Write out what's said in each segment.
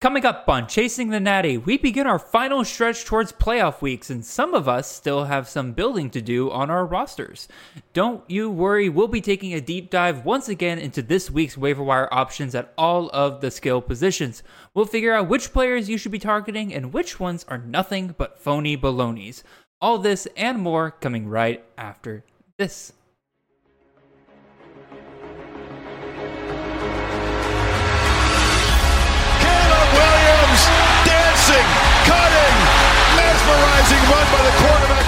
Coming up on Chasing the Natty, we begin our final stretch towards playoff weeks, and some of us still have some building to do on our rosters. Don't you worry, we'll be taking a deep dive once again into this week's waiver wire options at all of the skill positions. We'll figure out which players you should be targeting and which ones are nothing but phony balonies. All this and more coming right after this. Mesmerizing run by the quarterback.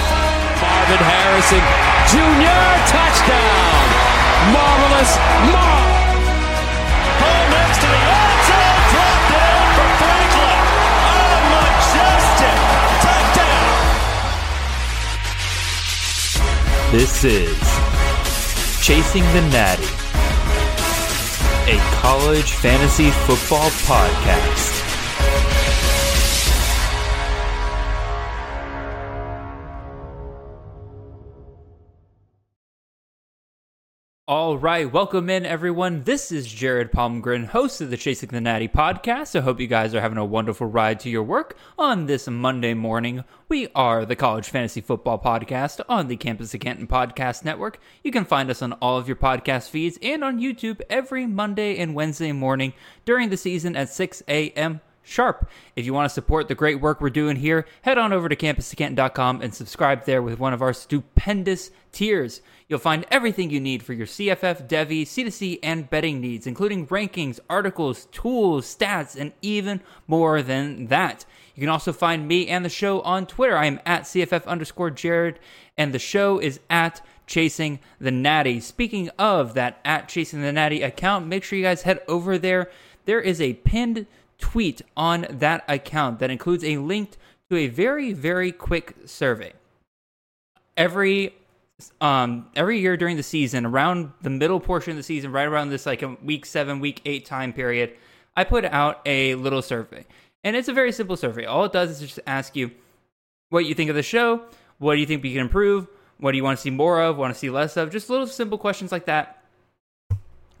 Marvin Harrison Jr. touchdown. Marvelous Marv. Home next to the end zone, dropped it for Franklin. A majestic touchdown. This is Chasing the Natty, a college fantasy football podcast. All right, welcome in everyone. This is Jared Palmgren, host of the Chasing the Natty podcast. I hope you guys are having a wonderful ride to your work on this Monday morning. We are the College Fantasy Football Podcast on the Campus of Canton Podcast Network. You can find us on all of your podcast feeds and on YouTube every Monday and Wednesday morning during the season at 6 a.m sharp. If you want to support the great work we're doing here, head on over to campuscanton.com and subscribe there with one of our stupendous tiers. You'll find everything you need for your CFF, Devy, C2C, and betting needs, including rankings, articles, tools, stats, and even more than that. You can also find me and the show on Twitter. I am at CFF underscore Jared, and the show is at Chasing the Natty. Speaking of that at Chasing the Natty account, make sure you guys head over there. There is a pinned tweet on that account that includes a link to a very, very quick survey. Every um, every year during the season, around the middle portion of the season, right around this like week seven, week eight time period, I put out a little survey. And it's a very simple survey. All it does is just ask you what you think of the show, what do you think we can improve, what do you want to see more of, want to see less of, just little simple questions like that.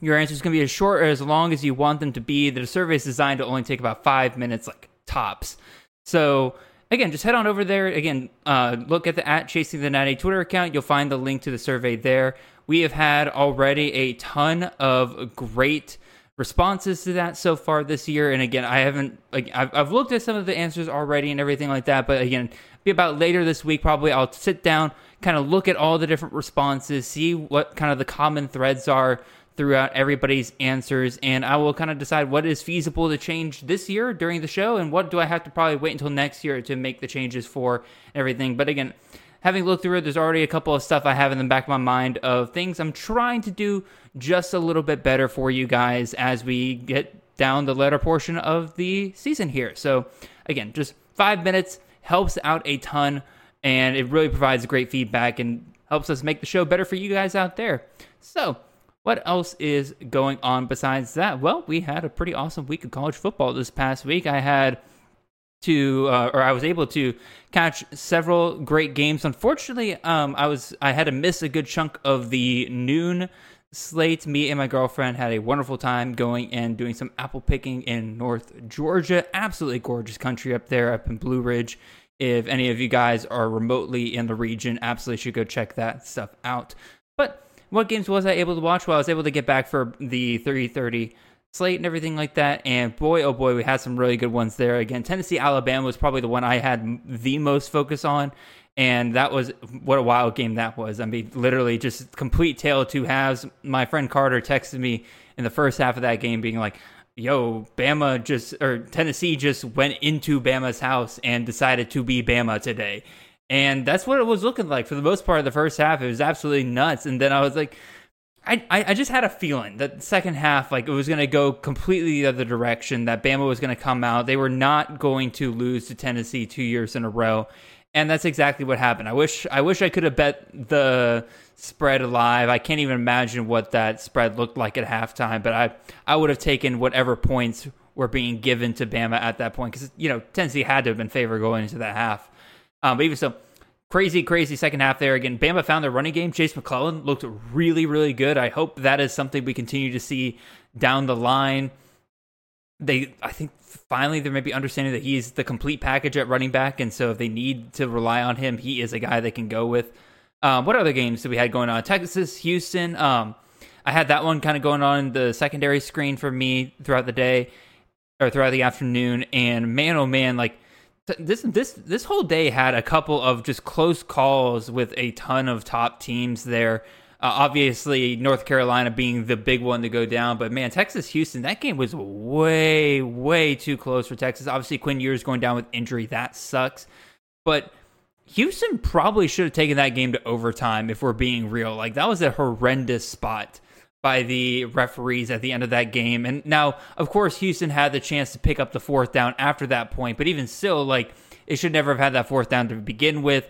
Your answer is going to be as short or as long as you want them to be. The survey is designed to only take about five minutes, like tops. So again, just head on over there. Again, uh, look at the at Chasing the Natty Twitter account. You'll find the link to the survey there. We have had already a ton of great responses to that so far this year. And again, I haven't like I've, I've looked at some of the answers already and everything like that. But again, be about later this week probably. I'll sit down, kind of look at all the different responses, see what kind of the common threads are throughout everybody's answers, and I will kind of decide what is feasible to change this year during the show, and what do I have to probably wait until next year to make the changes for everything. But again, having looked through it, there's already a couple of stuff I have in the back of my mind of things I'm trying to do just a little bit better for you guys as we get down the latter portion of the season here. So again, just five minutes helps out a ton, and it really provides great feedback and helps us make the show better for you guys out there. So what else is going on besides that? Well, we had a pretty awesome week of college football this past week. I had to, uh, or I was able to catch several great games. Unfortunately, um, I was I had to miss a good chunk of the noon slate. Me and my girlfriend had a wonderful time going and doing some apple picking in North Georgia. Absolutely gorgeous country up there, up in Blue Ridge. If any of you guys are remotely in the region, absolutely should go check that stuff out. But what games was I able to watch? Well, I was able to get back for the 30-30 slate and everything like that. And boy, oh boy, we had some really good ones there. Again, Tennessee, Alabama was probably the one I had the most focus on. And that was what a wild game that was. I mean, literally just complete tale of two halves. My friend Carter texted me in the first half of that game being like, yo, Bama just, or Tennessee just went into Bama's house and decided to be Bama today. And that's what it was looking like for the most part of the first half. It was absolutely nuts. And then I was like, I, I just had a feeling that the second half, like it was going to go completely the other direction, that Bama was going to come out. They were not going to lose to Tennessee two years in a row. And that's exactly what happened. I wish I wish I could have bet the spread alive. I can't even imagine what that spread looked like at halftime, but I I would have taken whatever points were being given to Bama at that point because you know Tennessee had to have been favored going into that half. Um, but even so, crazy, crazy second half there. Again, Bama found their running game. Jase McClellan looked really, really good. I hope that is something we continue to see down the line. they I think finally they're maybe understanding that he's the complete package at running back, and so if they need to rely on him, he is a guy they can go with. Um, what other games did we had going on? Texas, Houston. Um, I had that one kind of going on in the secondary screen for me throughout the day or throughout the afternoon, and man, oh man, like this this this whole day had a couple of just close calls with a ton of top teams there. Uh, obviously, North Carolina being the big one to go down, but man, Texas Houston, that game was way way too close for Texas. Obviously, Quinn Ewers going down with injury, that sucks. But Houston probably should have taken that game to overtime if we're being real. Like that was a horrendous spot by the referees at the end of that game. And now, of course, Houston had the chance to pick up the fourth down after that point, but even still, like it should never have had that fourth down to begin with.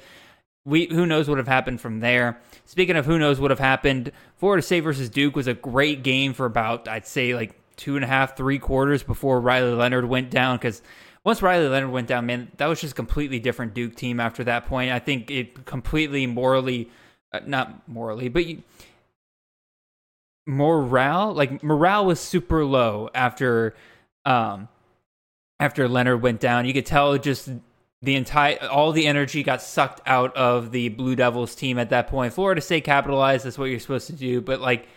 We who knows what would have happened from there. Speaking of who knows what have happened, Florida State versus Duke was a great game for about I'd say like two and a half, three quarters before Riley Leonard went down because once Riley Leonard went down, man, that was just a completely different Duke team after that point. I think it completely morally, uh, not morally, but you, morale like morale was super low after um after Leonard went down. You could tell just the entire all the energy got sucked out of the Blue Devils team at that point. Florida State capitalized. That's what you're supposed to do. But like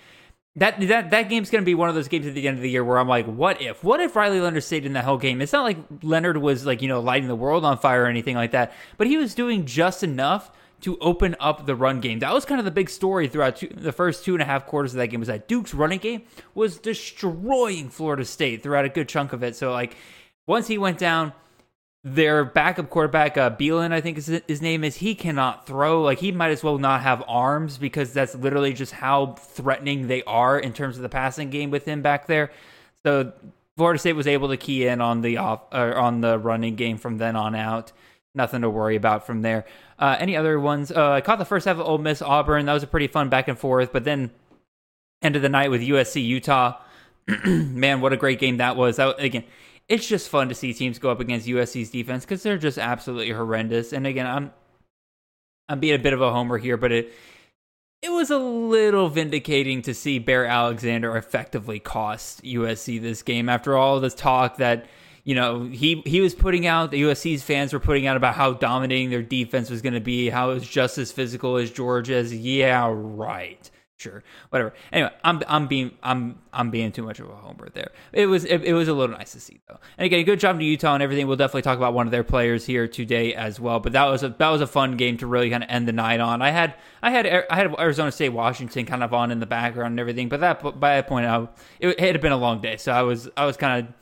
that that that game's going to be one of those games at the end of the year where I'm like, what if? What if Riley Leonard stayed in that whole game? It's not like Leonard was like you know lighting the world on fire or anything like that, but he was doing just enough to open up the run game. That was kind of the big story throughout two, the first two and a half quarters of that game was that Duke's running game was destroying Florida State throughout a good chunk of it. So like once he went down, their backup quarterback, uh, Belin, I think his name is, he cannot throw. Like he might as well not have arms because that's literally just how threatening they are in terms of the passing game with him back there. So Florida State was able to key in on the off or on the running game from then on out nothing to worry about from there. Uh, any other ones? Uh, I caught the first half of Ole Miss Auburn. That was a pretty fun back and forth. But then end of the night with USC Utah. Man, what a great game that was. That, again, it's just fun to see teams go up against USC's defense because they're just absolutely horrendous. And again, I'm I'm being a bit of a homer here, but it it was a little vindicating to see Bear Alexander effectively cost USC this game after all this talk that you know, he he was putting out the USC's fans were putting out about how dominating their defense was going to be, how it was just as physical as Georgia's. Yeah, right. Sure, whatever. Anyway, I'm I'm being I'm I'm being too much of a homer there. It was it, it was a little nice to see though. And again, good job to Utah and everything. We'll definitely talk about one of their players here today as well. But that was a that was a fun game to really kind of end the night on. I had I had I had Arizona State Washington kind of on in the background and everything. But that by that point, I, it, it had been a long day, so I was I was kind of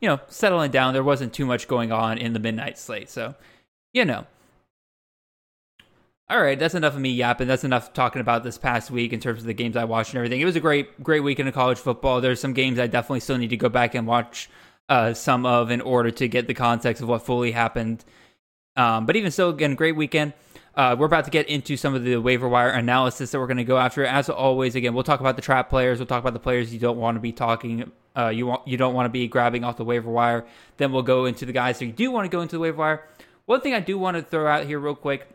you know, settling down. There wasn't too much going on in the midnight slate. So, you know. All right, that's enough of me yapping. That's enough talking about this past week in terms of the games I watched and everything. It was a great, great weekend of college football. There's some games I definitely still need to go back and watch uh, some of in order to get the context of what fully happened. Um, but even so, again, great weekend. Uh, we're about to get into some of the waiver wire analysis that we're going to go after. As always, again, we'll talk about the trap players. We'll talk about the players you don't want to be talking. Uh, you want you don't want to be grabbing off the waiver wire. Then we'll go into the guys that you do want to go into the waiver wire. One thing I do want to throw out here real quick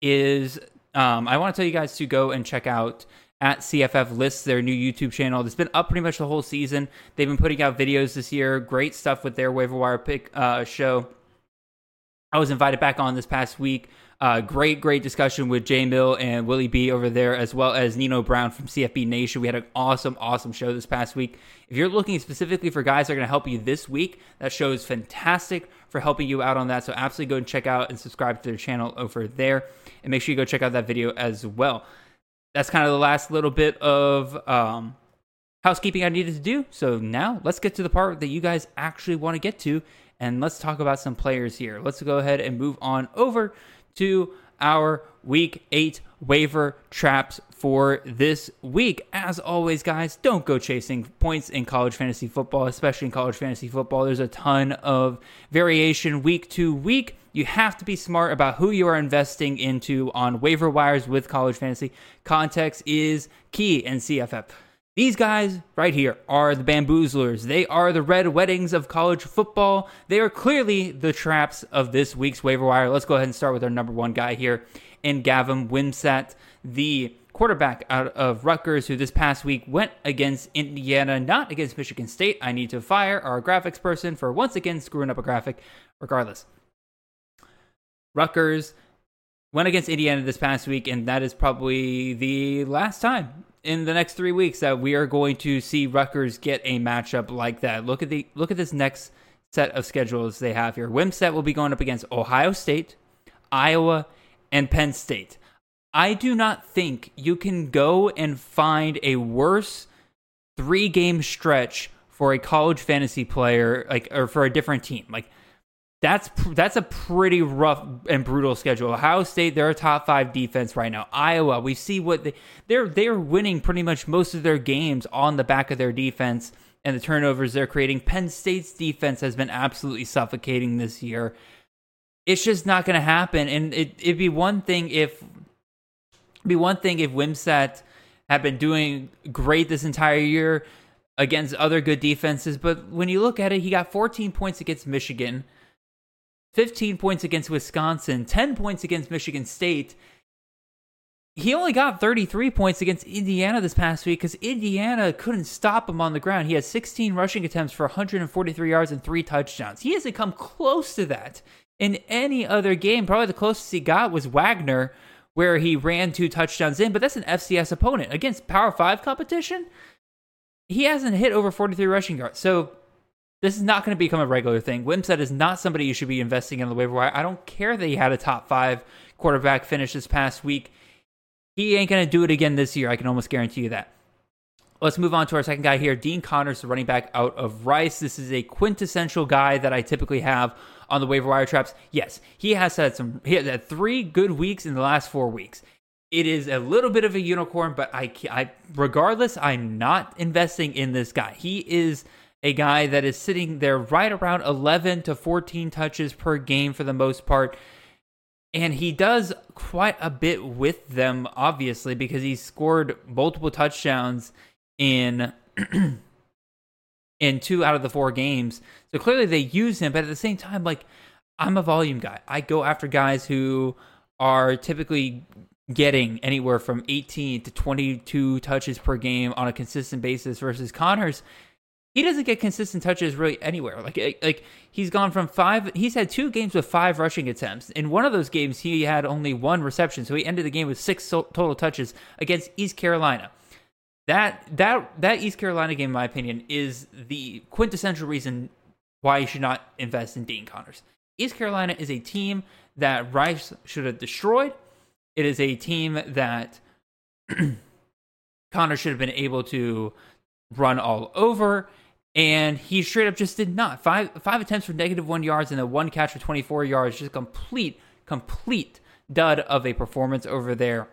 is um, I want to tell you guys to go and check out at CFF lists their new YouTube channel. It's been up pretty much the whole season. They've been putting out videos this year. Great stuff with their waiver wire pick uh, show. I was invited back on this past week uh, great, great discussion with Jay Mill and Willie B over there, as well as Nino Brown from CFB Nation. We had an awesome, awesome show this past week. If you're looking specifically for guys that are going to help you this week, that show is fantastic for helping you out on that. So absolutely go and check out and subscribe to their channel over there. And make sure you go check out that video as well. That's kind of the last little bit of um, housekeeping I needed to do. So now let's get to the part that you guys actually want to get to. And let's talk about some players here. Let's go ahead and move on over to our week eight waiver traps for this week. As always, guys, don't go chasing points in college fantasy football, especially in college fantasy football. There's a ton of variation week to week. You have to be smart about who you are investing into on waiver wires with college fantasy. Context is key in CFF. These guys right here are the bamboozlers. They are the red weddings of college football. They are clearly the traps of this week's waiver wire. Let's go ahead and start with our number one guy here in Gavin Wimsatt, the quarterback out of Rutgers, who this past week went against Indiana, not against Michigan State. I need to fire our graphics person for once again screwing up a graphic, regardless. Rutgers went against Indiana this past week, and that is probably the last time in the next three weeks that we are going to see Rutgers get a matchup like that. Look at the look at this next set of schedules they have here. Wimsatt will be going up against Ohio State, Iowa, and Penn State. I do not think you can go and find a worse three game stretch for a college fantasy player, like or for a different team. Like that's that's a pretty rough and brutal schedule. Ohio State, they're a top five defense right now. Iowa, we see what they, they're they're winning pretty much most of their games on the back of their defense and the turnovers they're creating. Penn State's defense has been absolutely suffocating this year. It's just not going to happen. And it, it'd be one thing if be one thing if Wimsatt had been doing great this entire year against other good defenses, but when you look at it, he got 14 points against Michigan 15 points against Wisconsin, 10 points against Michigan State. He only got 33 points against Indiana this past week because Indiana couldn't stop him on the ground. He had 16 rushing attempts for 143 yards and three touchdowns. He hasn't come close to that in any other game. Probably the closest he got was Wagner, where he ran two touchdowns in, but that's an FCS opponent. Against Power 5 competition, he hasn't hit over 43 rushing yards. So this is not going to become a regular thing. Wimsatt is not somebody you should be investing in the waiver wire. I don't care that he had a top five quarterback finish this past week. He ain't going to do it again this year. I can almost guarantee you that. Let's move on to our second guy here, Dean Connors, the running back out of Rice. This is a quintessential guy that I typically have on the waiver wire traps. Yes, he has had some. He has had three good weeks in the last four weeks. It is a little bit of a unicorn, but I, I regardless, I'm not investing in this guy. He is a guy that is sitting there right around 11 to 14 touches per game for the most part. And he does quite a bit with them, obviously, because he scored multiple touchdowns in in two out of the four games. So clearly they use him, but at the same time, like I'm a volume guy. I go after guys who are typically getting anywhere from 18 to 22 touches per game on a consistent basis versus Connors he doesn't get consistent touches really anywhere. Like eh, like he's gone from five. He's had two games with five rushing attempts. In one of those games, he had only one reception, so he ended the game with six total touches against East Carolina. That that that East Carolina game, in my opinion, is the quintessential reason why you should not invest in Dean Connors. East Carolina is a team that Rice should have destroyed. It is a team that Connor should have been able to run all over and he straight up just did not. Five five attempts for negative one yards and a one catch for 24 yards. Just complete, complete dud of a performance over there.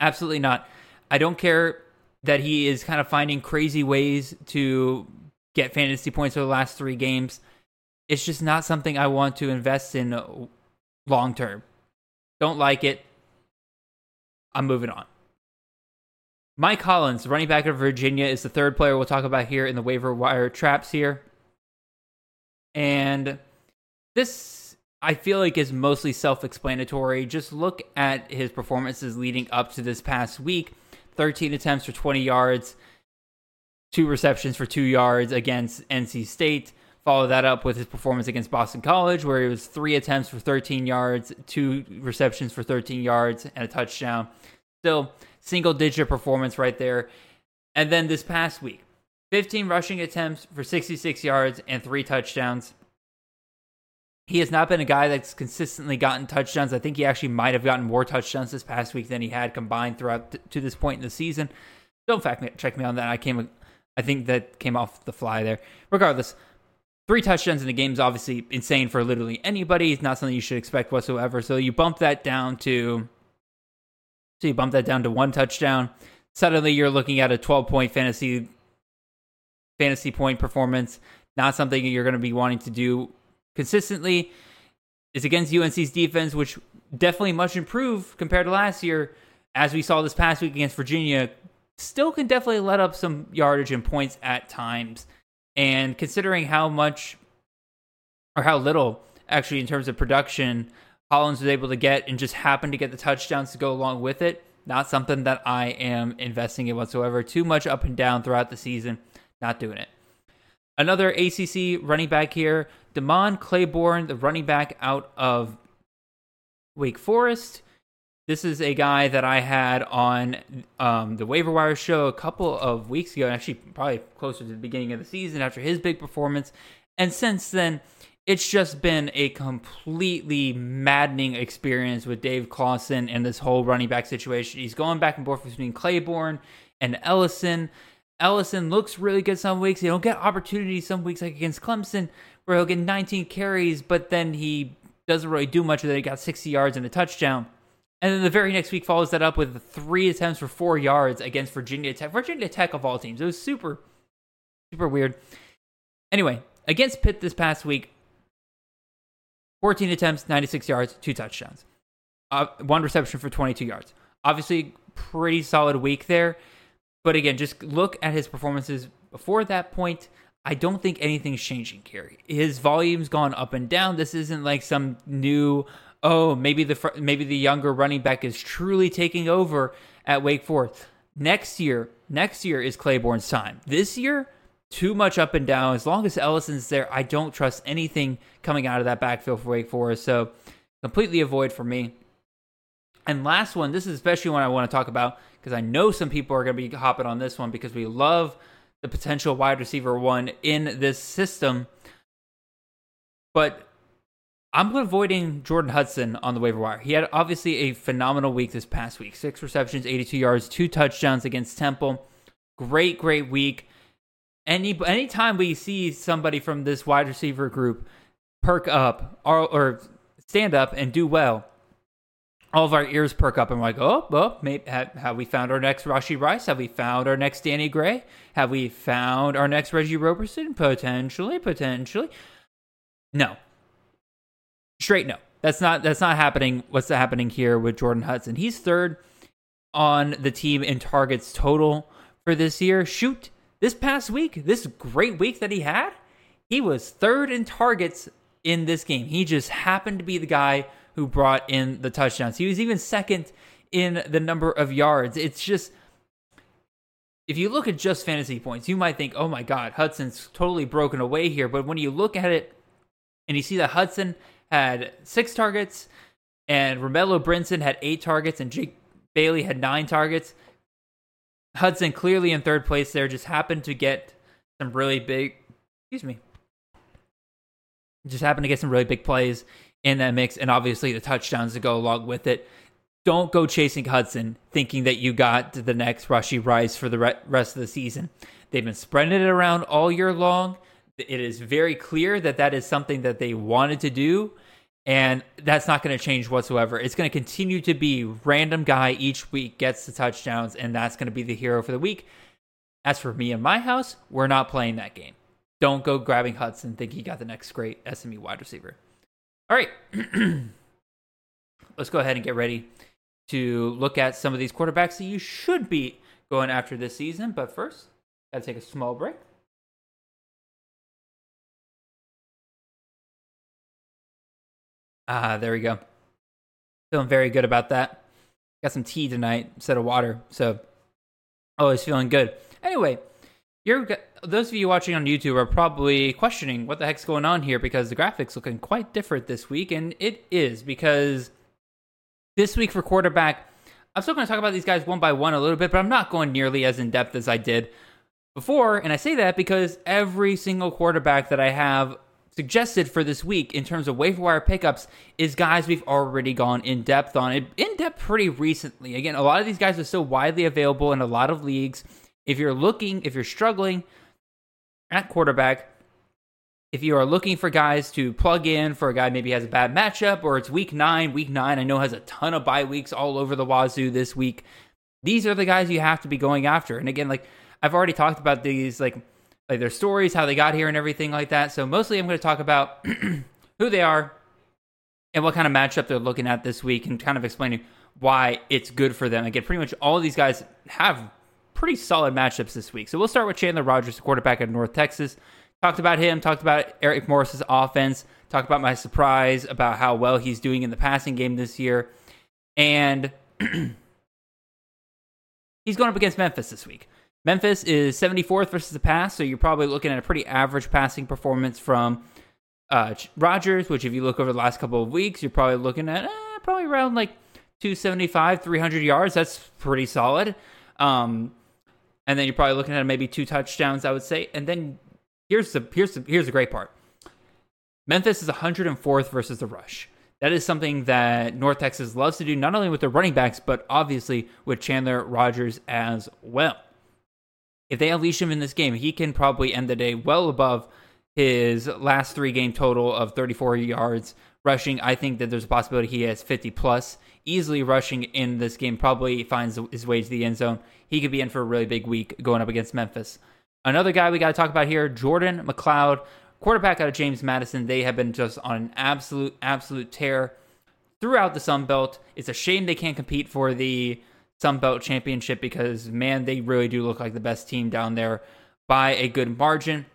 Absolutely not. I don't care that he is kind of finding crazy ways to get fantasy points for the last three games. It's just not something I want to invest in long term. Don't like it. I'm moving on. Mike Hollins, running back of Virginia, is the third player we'll talk about here in the waiver wire traps here. And this, I feel like, is mostly self explanatory. Just look at his performances leading up to this past week 13 attempts for 20 yards, two receptions for two yards against NC State. Follow that up with his performance against Boston College, where it was three attempts for 13 yards, two receptions for 13 yards, and a touchdown. Still, single digit performance right there. And then this past week, 15 rushing attempts for 66 yards and three touchdowns. He has not been a guy that's consistently gotten touchdowns. I think he actually might have gotten more touchdowns this past week than he had combined throughout th- to this point in the season. Don't fact check me on that. I came, I think that came off the fly there. Regardless, three touchdowns in the game is obviously insane for literally anybody. It's not something you should expect whatsoever. So you bump that down to so you bump that down to one touchdown. Suddenly you're looking at a 12 point fantasy fantasy point performance. Not something you're going to be wanting to do consistently. It's against UNC's defense, which definitely much improved compared to last year. As we saw this past week against Virginia, still can definitely let up some yardage and points at times. And considering how much or how little actually in terms of production Hollins was able to get and just happened to get the touchdowns to go along with it, not something that I am investing in whatsoever. Too much up and down throughout the season. Not doing it. Another ACC running back here, Demond Claiborne, the running back out of Wake Forest. This is a guy that I had on um, the waiver wire show a couple of weeks ago, actually probably closer to the beginning of the season after his big performance. And since then, it's just been a completely maddening experience with Dave Clawson and this whole running back situation. He's going back and forth between Claiborne and Ellison. Ellison looks really good some weeks. He don't get opportunities some weeks, like against Clemson, where he'll get 19 carries, but then he doesn't really do much with it. He got 60 yards and a touchdown. And then the very next week follows that up with three attempts for four yards against Virginia Tech. Virginia Tech of all teams. It was super, super weird. Anyway, against Pitt this past week, 14 attempts, 96 yards, two touchdowns, uh, one reception for 22 yards. Obviously, pretty solid week there. But again, just look at his performances before that point. I don't think anything's changing here. His volume's gone up and down. This isn't like some new oh maybe the maybe the younger running back is truly taking over at Wake Forest. Next year, next year is Claiborne's time. This year, too much up and down. As long as Ellison's there, I don't trust anything coming out of that backfield for Wake Forest. So completely avoid for me. And last one, this is especially one I want to talk about because I know some people are going to be hopping on this one because we love the potential wide receiver one in this system. But I'm avoiding Jordan Hudson on the waiver wire. He had obviously a phenomenal week this past week six receptions, 82 yards, two touchdowns against Temple. Great, great week any anytime we see somebody from this wide receiver group perk up or, or stand up and do well, all of our ears perk up and we're like, oh, well, maybe, have, have, we found our next Rashee Rice? Have we found our next Danny Gray? Have we found our next Reggie Roberson? Potentially, potentially. No. Straight no. That's not that's not happening. What's happening here with Jordan Hudson? He's third on the team in targets total for this year. Shoot, this past week, this great week that he had, he was third in targets in this game. He just happened to be the guy who brought in the touchdowns. He was even second in the number of yards. It's just if you look at just fantasy points, you might think, "Oh my god, Hudson's totally broken away here." But when you look at it and you see that Hudson had 6 targets and Romello Brinson had 8 targets and Jake Bailey had 9 targets, Hudson clearly in third place there, just happened to get some really big, excuse me, just happened to get some really big plays in that mix, and obviously the touchdowns to go along with it. Don't go chasing Hudson thinking that you got the next Rashee Rice for the rest of the season. They've been spreading it around all year long. It is very clear that that is something that they wanted to do and that's not going to change whatsoever. It's going to continue to be random guy each week gets the touchdowns, and that's going to be the hero for the week. As for me and my house, we're not playing that game. Don't go grabbing Hudson thinking he got the next great SMU wide receiver. All right, let's go ahead and get ready to look at some of these quarterbacks that you should be going after this season. But first, gotta take a small break. Ah, there we go. Feeling very good about that. Got some tea tonight instead of water, so always feeling good. Anyway, you're those of you watching on YouTube are probably questioning what the heck's going on here because the graphics looking quite different this week, and it is because this week for quarterback, I'm still going to talk about these guys one by one a little bit, but I'm not going nearly as in depth as I did before, and I say that because every single quarterback that I have suggested for this week in terms of waiver wire pickups is guys we've already gone in depth on it in depth pretty recently. Again, a lot of these guys are still widely available in a lot of leagues. If you're looking, if you're struggling at quarterback, if you are looking for guys to plug in for a guy maybe has a bad matchup or it's week nine, week nine, I know has a ton of bye weeks all over the wazoo this week. These are the guys you have to be going after. And again, like I've already talked about these, like like their stories, how they got here, and everything like that. So mostly, I'm going to talk about who they are and what kind of matchup they're looking at this week, and kind of explaining why it's good for them. Again, pretty much all of these guys have pretty solid matchups this week. So we'll start with Chandler Rogers, the quarterback of North Texas. Talked about him, talked about Eric Morris's offense, talked about my surprise about how well he's doing in the passing game this year. And he's going up against Memphis this week. Memphis is 74th versus the pass, so you're probably looking at a pretty average passing performance from uh, Rogers, which if you look over the last couple of weeks, you're probably looking at eh, probably around like 275, 300 yards. That's pretty solid. Um, and then you're probably looking at maybe two touchdowns, I would say. And then here's the here's the here's the great part. Memphis is 104th versus the rush. That is something that North Texas loves to do, not only with their running backs, but obviously with Chandler Rogers as well. If they unleash him in this game, he can probably end the day well above his last three game total of 34 yards rushing. I think that there's a possibility he has 50 plus. Easily rushing in this game, probably finds his way to the end zone. He could be in for a really big week going up against Memphis. Another guy we got to talk about here, Jordan McCloud, quarterback out of James Madison. They have been just on an absolute, absolute tear throughout the Sun Belt. It's a shame they can't compete for the Sun Belt Championship because, man, they really do look like the best team down there by a good margin.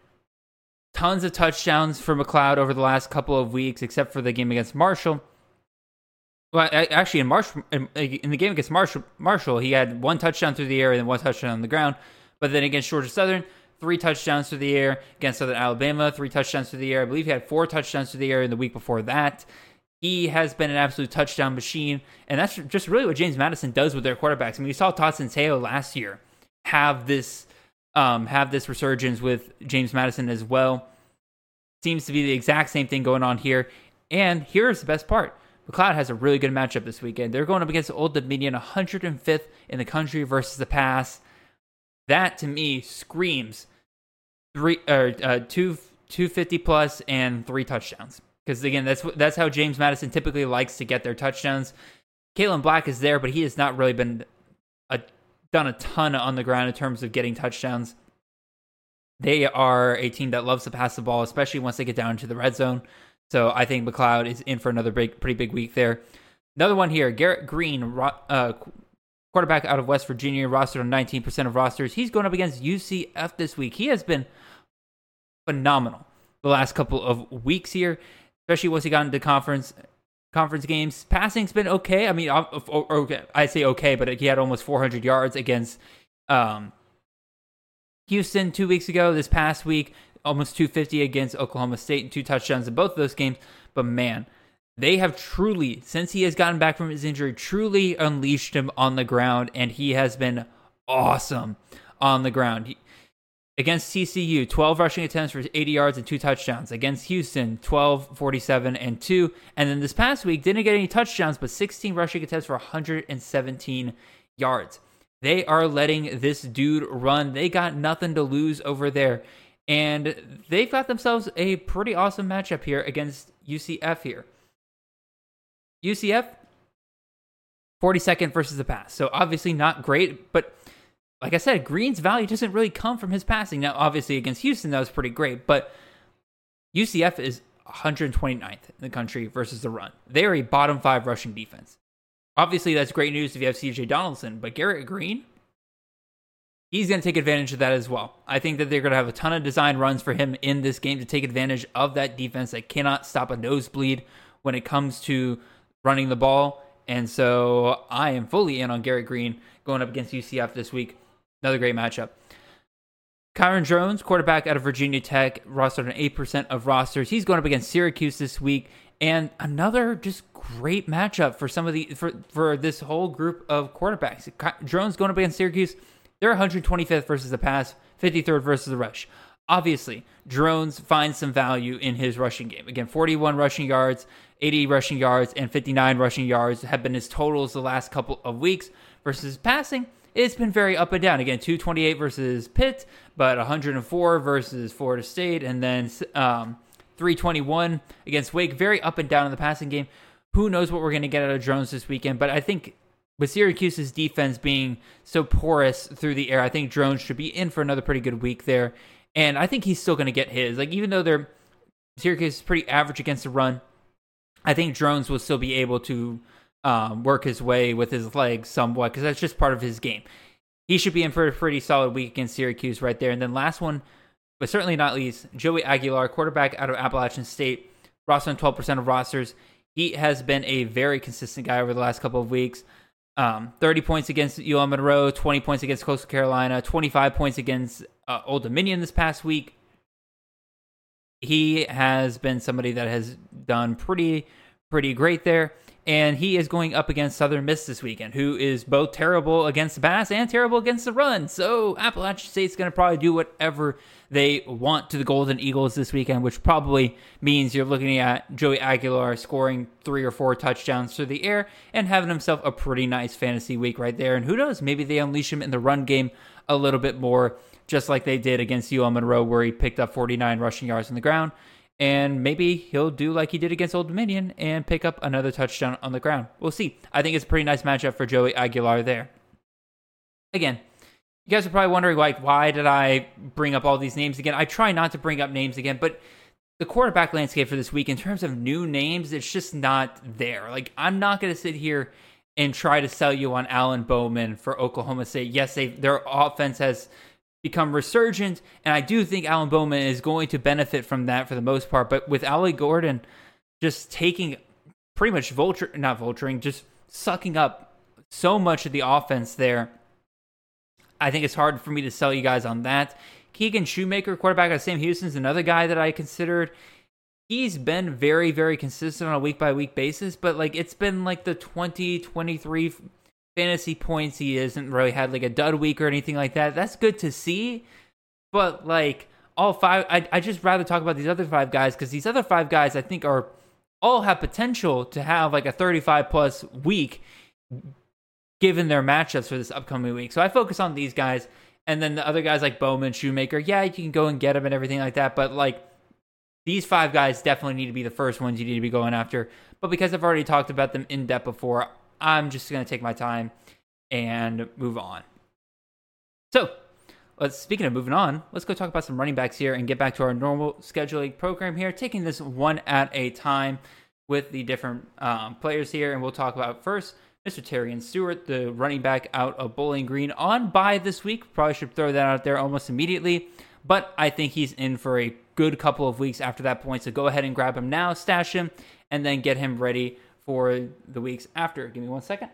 Tons of touchdowns for McCloud over the last couple of weeks, except for the game against Marshall. Well, actually, in Marshall, in the game against Marshall, Marshall, he had one touchdown through the air and one touchdown on the ground. But then against Georgia Southern, three touchdowns through the air. Against Southern Alabama, three touchdowns through the air. I believe he had four touchdowns through the air in the week before that. He has been an absolute touchdown machine, and that's just really what James Madison does with their quarterbacks. I mean, we saw Todd Centeio last year have this um, have this resurgence with James Madison as well. Seems to be the exact same thing going on here. And here's the best part. McCloud has a really good matchup this weekend. They're going up against Old Dominion, 105th in the country versus the pass. That to me screams three or uh, two 250 plus and three touchdowns. Because again, that's that's how James Madison typically likes to get their touchdowns. Kaelon Black is there, but he has not really been a, done a ton on the ground in terms of getting touchdowns. They are a team that loves to pass the ball, especially once they get down to the red zone. So I think McCloud is in for another big, pretty big week there. Another one here, Garrett Greene, uh, quarterback out of West Virginia, rostered on 19% of rosters. He's going up against UCF this week. He has been phenomenal the last couple of weeks here, especially once he got into conference conference games. Passing's been okay. I mean, okay, I say okay, but he had almost 400 yards against um, Houston two weeks ago. This past week, almost 250 against Oklahoma State and two touchdowns in both of those games. But man, they have truly, since he has gotten back from his injury, truly unleashed him on the ground, and he has been awesome on the ground. He, against TCU, 12 rushing attempts for 80 yards and two touchdowns. Against Houston, 12, 47, and two. And then this past week, didn't get any touchdowns, but 16 rushing attempts for 117 yards. They are letting this dude run. They got nothing to lose over there. And they've got themselves a pretty awesome matchup here against UCF here. UCF, 42nd versus the pass. So obviously not great, but like I said, Greene's value doesn't really come from his passing. Now, obviously against Houston, that was pretty great, but UCF is 129th in the country versus the run. They are a bottom five rushing defense. Obviously, that's great news if you have CJ Donaldson, but Garrett Greene, he's going to take advantage of that as well. I think that they're going to have a ton of design runs for him in this game to take advantage of that defense that cannot stop a nosebleed when it comes to running the ball. And so I am fully in on Garrett Greene going up against UCF this week. Another great matchup. Kyron Drones, quarterback out of Virginia Tech, rostered on 8% of rosters. He's going up against Syracuse this week. And another just great matchup for some of the for, for this whole group of quarterbacks. Drones going up against Syracuse they're 125th versus the pass, 53rd versus the rush. Obviously, Drones finds some value in his rushing game. Again, 41 rushing yards, 80 rushing yards, and 59 rushing yards have been his totals the last couple of weeks. Versus passing, it's been very up and down. Again, 228 versus Pitt, but 104 versus Florida State, and then um, 321 against Wake. Very up and down in the passing game. Who knows what we're going to get out of Drones this weekend? But I think with Syracuse's defense being so porous through the air, I think Drones should be in for another pretty good week there. And I think he's still going to get his. Like even though they're Syracuse is pretty average against the run, I think Drones will still be able to um, work his way with his legs somewhat because that's just part of his game. he should be in for a pretty solid week against Syracuse right there. And then last one, but certainly not least, Joey Aguilar, quarterback out of Appalachian State, roster on 12% of rosters. He has been a very consistent guy over the last couple of weeks. Um, 30 points against UL Monroe, 20 points against Coastal Carolina, 25 points against uh, Old Dominion this past week. He has been somebody that has done pretty, pretty great there and he is going up against Southern Miss this weekend, who is both terrible against the pass and terrible against the run. So Appalachian State's going to probably do whatever they want to the Golden Eagles this weekend, which probably means you're looking at Joey Aguilar scoring three or four touchdowns through the air and having himself a pretty nice fantasy week right there. And who knows, maybe they unleash him in the run game a little bit more, just like they did against UL Monroe, where he picked up 49 rushing yards on the ground and maybe he'll do like he did against Old Dominion and pick up another touchdown on the ground. We'll see. I think it's a pretty nice matchup for Joey Aguilar there. Again, you guys are probably wondering like why did I bring up all these names again? I try not to bring up names again, but the quarterback landscape for this week in terms of new names, it's just not there. Like I'm not going to sit here and try to sell you on Alan Bowman for Oklahoma State. Yes, they their offense has become resurgent. And I do think Alan Bowman is going to benefit from that for the most part. But with Ollie Gordon just taking pretty much vulture, not vulturing, just sucking up so much of the offense there, I think it's hard for me to sell you guys on that. Keegan Shoemaker, quarterback of Sam Houston, is another guy that I considered. He's been very, very consistent on a week by week basis, but like it's been like the 20, 23 fantasy points. He hasn't really had like a dud week or anything like that. That's good to see. But like all five, I I just rather talk about these other five guys because these other five guys I think are all have potential to have like a 35 plus week given their matchups for this upcoming week. So I focus on these guys. And then the other guys like Bowman, Shoemaker, yeah, you can go and get them and everything like that. But like these five guys definitely need to be the first ones you need to be going after. But because I've already talked about them in depth before, I'm just going to take my time and move on. So, let's speaking of moving on, let's go talk about some running backs here and get back to our normal scheduling program here, taking this one at a time with the different um, players here. And we'll talk about first Mr. Terion Stewart, the running back out of Bowling Green, on bye this week. Probably should throw that out there almost immediately, but I think he's in for a good couple of weeks after that point. So go ahead and grab him now, stash him, and then get him ready for the weeks after. Give me one second.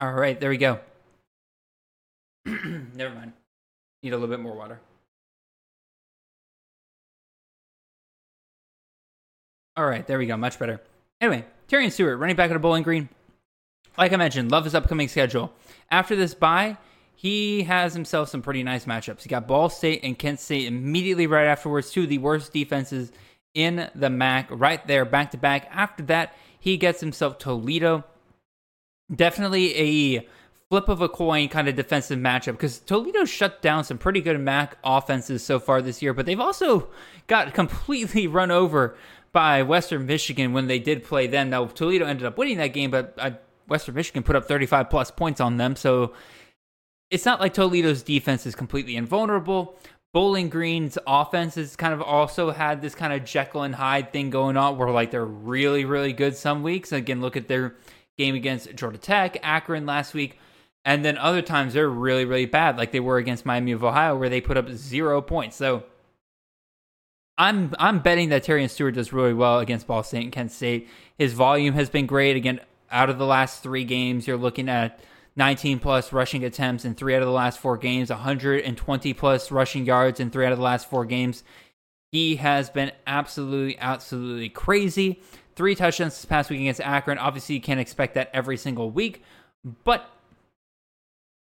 All right, there we go. Never mind. Need a little bit more water. All right, there we go. Much better. Anyway, Terion Stewart, running back at a Bowling Green. Like I mentioned, love his upcoming schedule. After this bye, he has himself some pretty nice matchups. He got Ball State and Kent State immediately right afterwards, two of the worst defenses in the MAC, right there, back to back. After that, he gets himself Toledo. Definitely a flip of a coin kind of defensive matchup because Toledo shut down some pretty good MAC offenses so far this year, but they've also got completely run over by Western Michigan when they did play them. Now, Toledo ended up winning that game, but uh, Western Michigan put up 35 plus points on them, so it's not like Toledo's defense is completely invulnerable. Bowling Green's offense has kind of also had this kind of Jekyll and Hyde thing going on where like they're really, really good some weeks. Again, look at their game against Georgia Tech, Akron last week. And then other times they're really, really bad, like they were against Miami of Ohio, where they put up zero points. So I'm I'm betting that Terion Stewart does really well against Ball State and Kent State. His volume has been great. Again, out of the last three games, you're looking at 19 plus rushing attempts in three out of the last four games, 120 plus rushing yards in three out of the last four games. He has been absolutely, absolutely crazy. Three touchdowns this past week against Akron. Obviously, you can't expect that every single week, but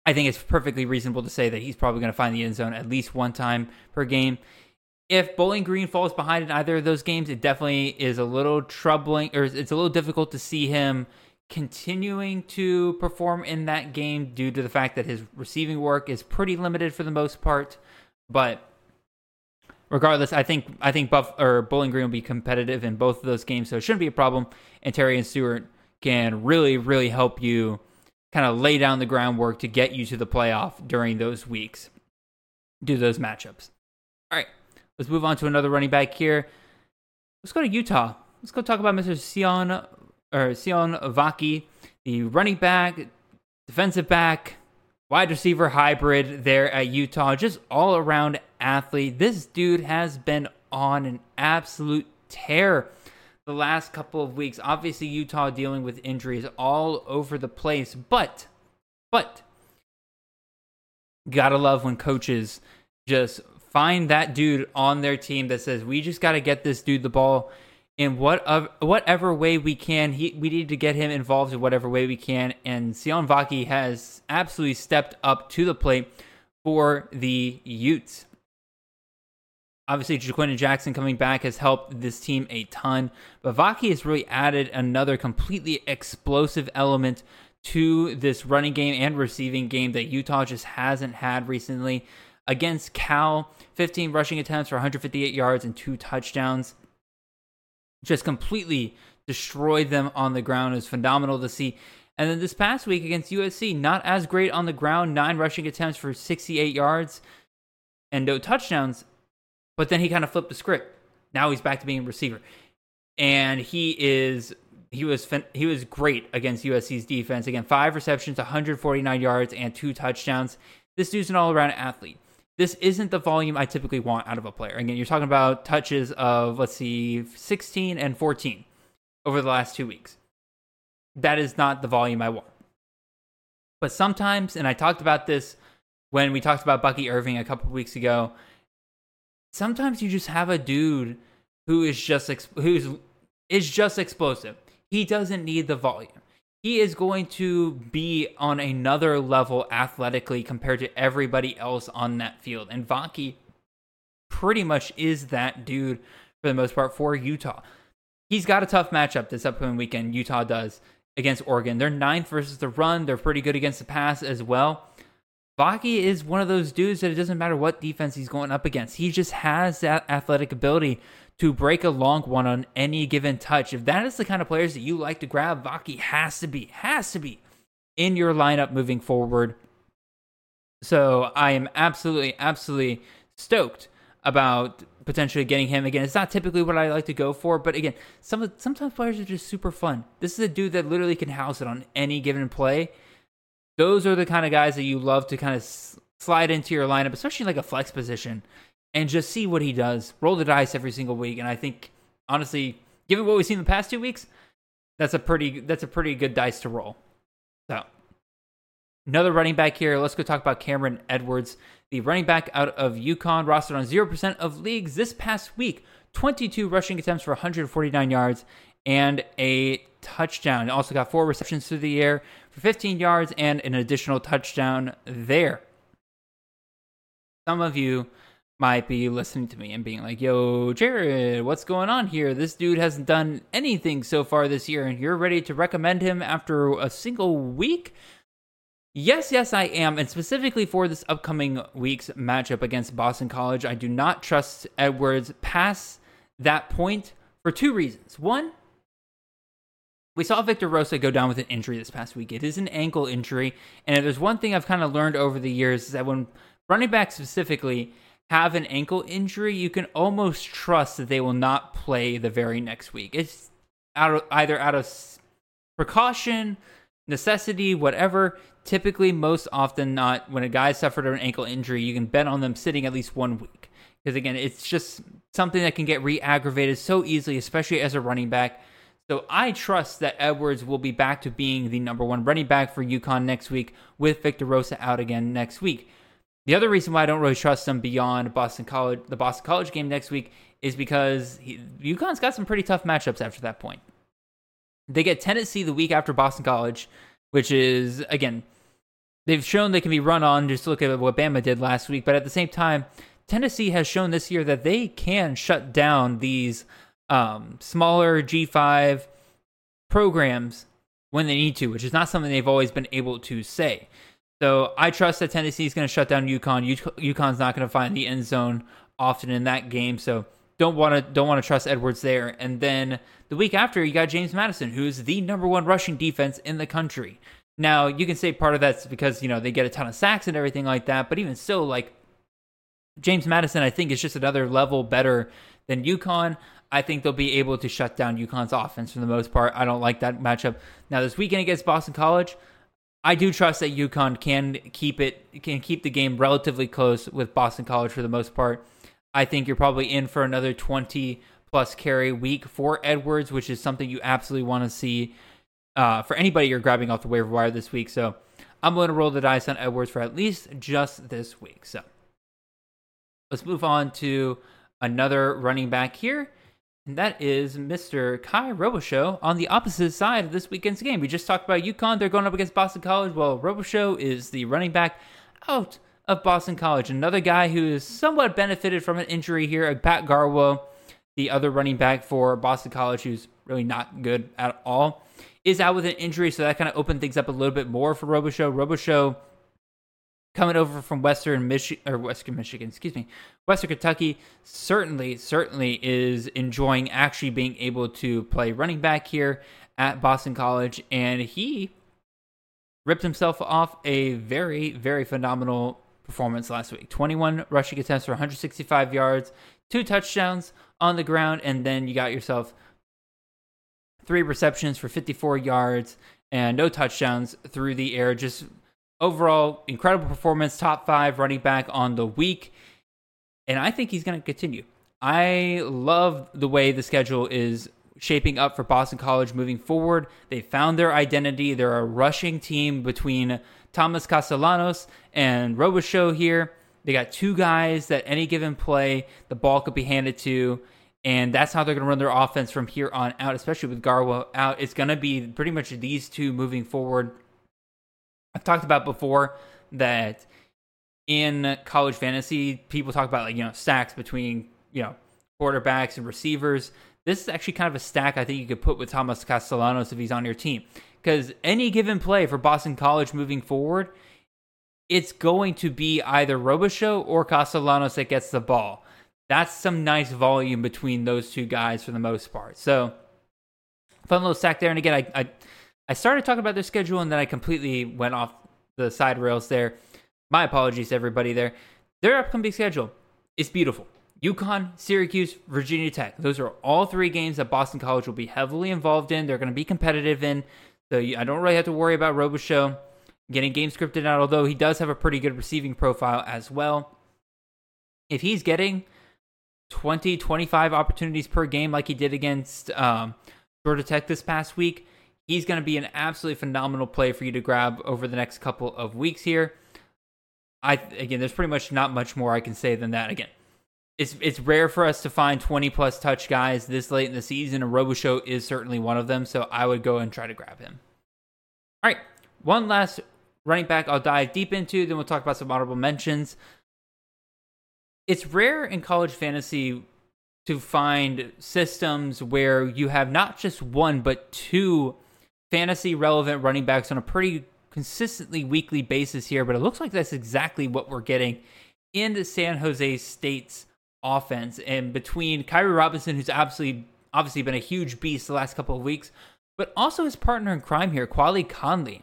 I think it's perfectly reasonable to say that he's probably going to find the end zone at least one time per game. If Bowling Green falls behind in either of those games, it definitely is a little troubling, or it's a little difficult to see him continuing to perform in that game due to the fact that his receiving work is pretty limited for the most part. But regardless, I think I think Buff or Bowling Green will be competitive in both of those games, so it shouldn't be a problem. And Terion Stewart can really, really help you kind of lay down the groundwork to get you to the playoff during those weeks. Do those matchups. All right, let's move on to another running back here. Let's go to Utah. Let's go talk about Mr. Sion or Sione Vaki, the running back, defensive back, wide receiver hybrid there at Utah, just all around athlete. This dude has been on an absolute tear the last couple of weeks. Obviously, Utah dealing with injuries all over the place, but, but, gotta love when coaches just find that dude on their team that says, we just gotta get this dude the ball in what of whatever way we can. He, we need to get him involved in whatever way we can. And Sione Vaki has absolutely stepped up to the plate for the Utes. Obviously, Ja'Quinden Jackson coming back has helped this team a ton, but Vaki has really added another completely explosive element to this running game and receiving game that Utah just hasn't had recently. Against Cal, 15 rushing attempts for 158 yards and two touchdowns just completely destroyed them on the ground. It was phenomenal to see. And then this past week against USC, not as great on the ground, nine rushing attempts for 68 yards and no touchdowns. But then he kind of flipped the script. Now he's back to being a receiver. And he is he was he was great against USC's defense. Again, five receptions, 149 yards, and two touchdowns. This dude's an all-around athlete this isn't the volume I typically want out of a player. Again, you're talking about touches of, let's see, 16 and 14 over the last two weeks. That is not the volume I want. But sometimes, and I talked about this when we talked about Bucky Irving a couple weeks ago, sometimes you just have a dude who is just who's is just explosive. He doesn't need the volume he is going to be on another level athletically compared to everybody else on that field. And Vaki pretty much is that dude for the most part for Utah. He's got a tough matchup this upcoming weekend. Utah does against Oregon. They're ninth versus the run. They're pretty good against the pass as well. Vaki is one of those dudes that it doesn't matter what defense he's going up against. He just has that athletic ability to break a long one on any given touch. If that is the kind of players that you like to grab, Vaki has to be, has to be in your lineup moving forward. So I am absolutely, absolutely stoked about potentially getting him again. It's not typically what I like to go for, but again, some sometimes players are just super fun. This is a dude that literally can house it on any given play. Those are the kind of guys that you love to kind of slide into your lineup, especially like a flex position and just see what he does. Roll the dice every single week, and I think honestly, given what we've seen the past two weeks, that's a pretty that's a pretty good dice to roll. So another running back here. Let's go talk about Cameron Edwards, the running back out of UConn, rostered on zero percent of leagues this past week. 22 rushing attempts for 149 yards and a touchdown. Also got four receptions through the air for 15 yards and an additional touchdown there. Some of you might be listening to me and being like, yo, Jared, what's going on here? This dude hasn't done anything so far this year, and you're ready to recommend him after a single week? Yes, yes, I am. And specifically for this upcoming week's matchup against Boston College, I do not trust Edwards past that point for two reasons. One, we saw Victor Rosa go down with an injury this past week. It is an ankle injury. And there's one thing I've kind of learned over the years is that when running back specifically have an ankle injury, you can almost trust that they will not play the very next week. It's out of, either out of precaution, necessity, whatever. Typically, most often not, when a guy suffered an ankle injury, you can bet on them sitting at least one week. Because again, it's just something that can get re aggravated so easily, especially as a running back. So I trust that Edwards will be back to being the number one running back for UConn next week with Victor Rosa out again next week. The other reason why I don't really trust them beyond Boston College, the Boston College game next week, is because he, UConn's got some pretty tough matchups after that point. They get Tennessee the week after Boston College, which is again, they've shown they can be run on. Just look at what Bama did last week, but at the same time, Tennessee has shown this year that they can shut down these um, smaller G5 programs when they need to, which is not something they've always been able to say. So I trust that Tennessee is going to shut down UConn. UConn's not going to find the end zone often in that game. So don't want to don't want to trust Edwards there. And then the week after, you got James Madison, who's the number one rushing defense in the country. Now you can say part of that's because you know they get a ton of sacks and everything like that, but even still, like James Madison, I think is just another level better than UConn. I think they'll be able to shut down UConn's offense for the most part. I don't like that matchup. Now this weekend against Boston College, I do trust that UConn can keep it can keep the game relatively close with Boston College for the most part. I think you're probably in for another 20 plus carry week for Edwards, which is something you absolutely want to see uh, for anybody you're grabbing off the waiver wire this week. So I'm going to roll the dice on Edwards for at least just this week. So let's move on to another running back here. And that is Mr. Kye Robichaux on the opposite side of this weekend's game. We just talked about UConn. They're going up against Boston College. Well, Robichaux is the running back out of Boston College. Another guy who has somewhat benefited from an injury here, Pat Garwo, the other running back for Boston College, who's really not good at all, is out with an injury. So that kind of opened things up a little bit more for Robichaux. Robichaux coming over from Western Michigan or Western Michigan, excuse me, Western Kentucky, certainly, certainly is enjoying actually being able to play running back here at Boston College, and he ripped himself off a very, very phenomenal performance last week. 21 rushing attempts for 165 yards, two touchdowns on the ground, and then you got yourself three receptions for 54 yards and no touchdowns through the air. Just overall, incredible performance, top five running back on the week. And I think he's going to continue. I love the way the schedule is shaping up for Boston College moving forward. They found their identity. They're a rushing team between Thomas Castellanos and Robichaux here. They got two guys that any given play, the ball could be handed to. And that's how they're going to run their offense from here on out, especially with Garwo out. It's going to be pretty much these two moving forward. I've talked about before that in college fantasy, people talk about like you know stacks between you know quarterbacks and receivers. This is actually kind of a stack I think you could put with Thomas Castellanos if he's on your team, because any given play for Boston College moving forward, it's going to be either Robichaux or Castellanos that gets the ball. That's some nice volume between those two guys for the most part. So fun little stack there. And again, I, I I started talking about their schedule and then I completely went off the side rails there. My apologies to everybody there. Their upcoming schedule is beautiful. UConn, Syracuse, Virginia Tech. Those are all three games that Boston College will be heavily involved in. They're going to be competitive in. So I don't really have to worry about Robichaux getting game scripted out, although he does have a pretty good receiving profile as well. If he's getting 20, 25 opportunities per game like he did against um, Georgia Tech this past week, he's going to be an absolutely phenomenal play for you to grab over the next couple of weeks here. I again, there's pretty much not much more I can say than that. Again, it's it's rare for us to find 20 plus touch guys this late in the season, and Robichaux is certainly one of them. So I would go and try to grab him. All right, one last running back I'll dive deep into. Then we'll talk about some honorable mentions. It's rare in college fantasy to find systems where you have not just one but two fantasy relevant running backs on a pretty consistently weekly basis here, but it looks like that's exactly what we're getting in the San Jose State's offense. And between Kairee Robinson, who's absolutely obviously been a huge beast the last couple of weeks, but also his partner in crime here, Quali Conley,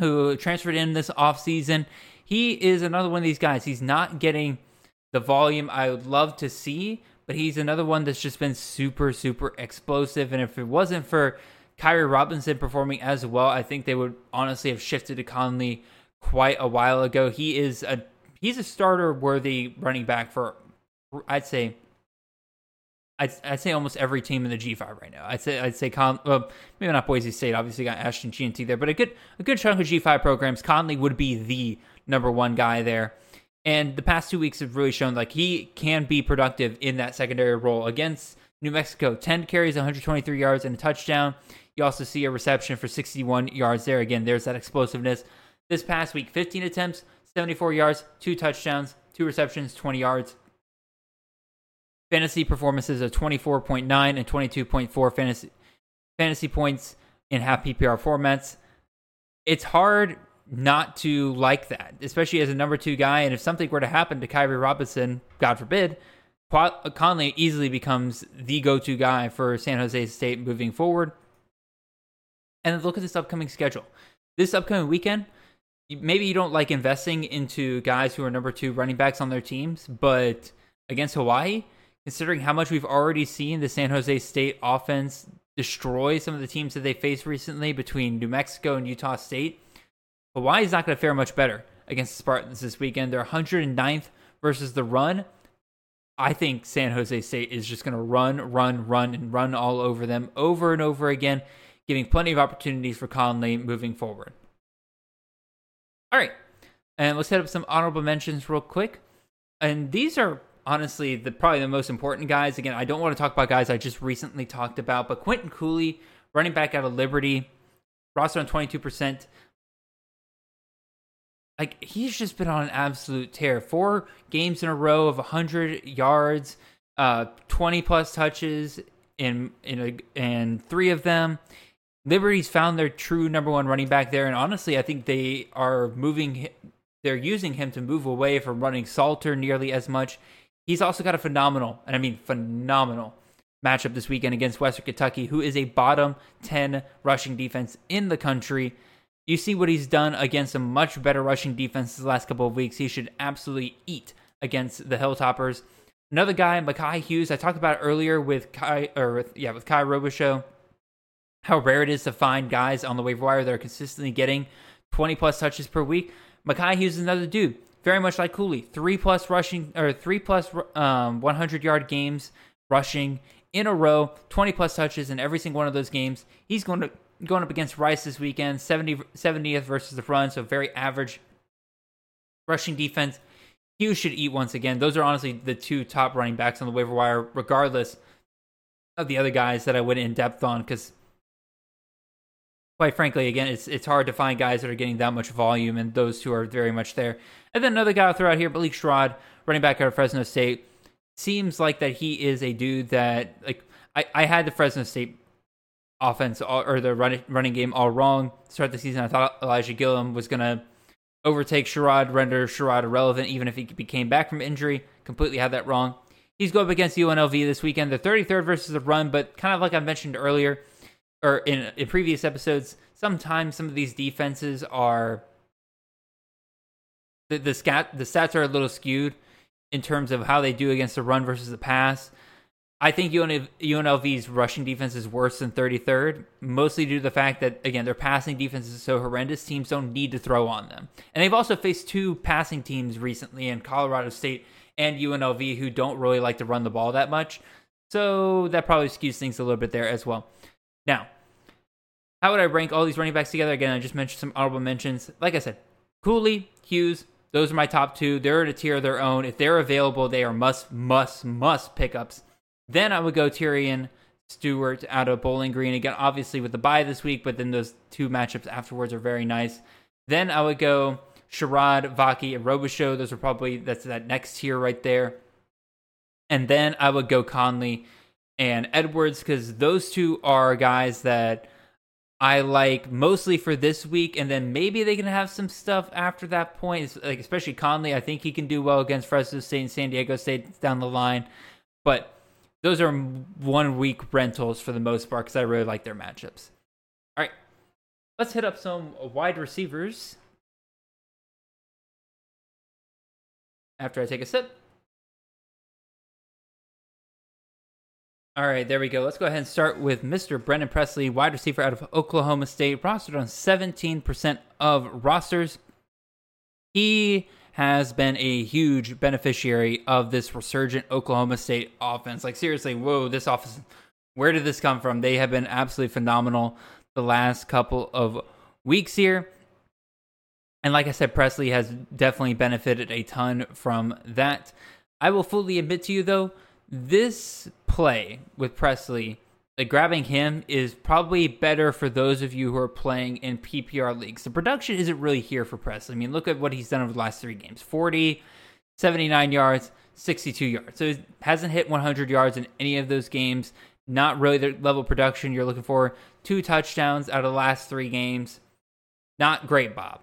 who transferred in this offseason. He is another one of these guys. He's not getting the volume I would love to see, but he's another one that's just been super, super explosive. And if it wasn't for Kairee Robinson performing as well, I think they would honestly have shifted to Conley quite a while ago. He is a he's a starter worthy running back for I'd say I'd, I'd say almost every team in the G5 right now. I'd say I'd say Con, well, maybe not Boise State. Obviously got Ashton Jeanty there, but a good a good chunk of G5 programs. Conley would be the number one guy there. And the past two weeks have really shown like he can be productive in that secondary role against New Mexico. 10 carries, 123 yards, and a touchdown. You also see a reception for 61 yards there. Again, there's that explosiveness. This past week, 15 attempts, 74 yards, two touchdowns, two receptions, 20 yards. Fantasy performances of 24.9 and 22.4 fantasy fantasy points in half PPR formats. It's hard not to like that, especially as a number two guy. And if something were to happen to Kairee Robinson, God forbid, Conley easily becomes the go-to guy for San Jose State moving forward. And look at this upcoming schedule. This upcoming weekend, maybe you don't like investing into guys who are number two running backs on their teams, but against Hawaii, considering how much we've already seen the San Jose State offense destroy some of the teams that they faced recently between New Mexico and Utah State. Hawaii is not going to fare much better against the Spartans this weekend. They're 109th versus the run. I think San Jose State is just going to run, run, run, and run all over them over and over again, giving plenty of opportunities for Conley moving forward. All right, and let's hit up some honorable mentions real quick. And these are honestly the probably the most important guys. Again, I don't want to talk about guys I just recently talked about, but Quinton Cooley, running back out of Liberty, roster on 22% like he's just been on an absolute tear. Four games in a row of 100 yards, uh, 20 plus touches in in a, and three of them. Liberty's found their true number one running back there, and honestly, I think they are moving. They're using him to move away from running Salter nearly as much. He's also got a phenomenal, and I mean phenomenal, matchup this weekend against Western Kentucky, who is a bottom 10 rushing defense in the country. You see what he's done against a much better rushing defense the last couple of weeks. He should absolutely eat against the Hilltoppers. Another guy, Makhi Hughes, I talked about earlier with Kye or with, yeah, with Kye Robichaux, how rare it is to find guys on the waiver wire that are consistently getting 20 plus touches per week. Makhi Hughes is another dude, very much like Cooley, three plus rushing or three plus um, 100 yard games rushing in a row, 20 plus touches in every single one of those games. He's going to going up against Rice this weekend, 70, 70th versus the run, so very average rushing defense. Hughes should eat once again. Those are honestly the two top running backs on the waiver wire, regardless of the other guys that I went in depth on, because quite frankly, again, it's it's hard to find guys that are getting that much volume, and those two are very much there. And then another guy I'll throw out here, Malik Sherrod, running back out of Fresno State. Seems like that he is a dude that like I, I had the Fresno State offense all, or the running running game all wrong. Start the season, I thought Elijah Gilliam was to overtake Sherrod, render Sherrod irrelevant, even if he came back from injury. Completely had that wrong. He's going up against UNLV this weekend, the 33rd versus the run, but kind of like I mentioned earlier, or in, in previous episodes, sometimes some of these defenses are the the scat the stats are a little skewed in terms of how they do against the run versus the pass. I think UNLV's rushing defense is worse than 33rd, mostly due to the fact that, again, their passing defense is so horrendous, teams don't need to throw on them. And they've also faced two passing teams recently in Colorado State and UNLV who don't really like to run the ball that much. So that probably skews things a little bit there as well. Now, how would I rank all these running backs together? Again, I just mentioned some honorable mentions. Like I said, Cooley, Hughes, those are my top two. They're at a tier of their own. If they're available, they are must, must, must pickups then I would go Terion Stewart out of Bowling Green again, obviously with the bye this week, but then those two matchups afterwards are very nice. Then I would go Sherrod, Vaki, and Robichaux. Those are probably that's that next tier right there. And then I would go Conley and Edwards because those two are guys that I like mostly for this week, and then maybe they can have some stuff after that point. Like especially Conley, I think he can do well against Fresno State and San Diego State down the line, but those are one week rentals for the most part because I really like their matchups. All right, let's hit up some wide receivers. After I take a sip. All right, there we go. Let's go ahead and start with Mr. Brennan Presley, wide receiver out of Oklahoma State, rostered on 17% of rosters. He has been a huge beneficiary of this resurgent Oklahoma State offense. Like, seriously, whoa, this offense, where did this come from? They have been absolutely phenomenal the last couple of weeks here. And like I said, Presley has definitely benefited a ton from that. I will fully admit to you, though, this play with Presley like grabbing him is probably better for those of you who are playing in PPR leagues. The production isn't really here for Presley. I mean, look at what he's done over the last three games 40, 79 yards, 62 yards. So he hasn't hit 100 yards in any of those games. Not really the level production you're looking for. Two touchdowns out of the last three games. Not great, Bob.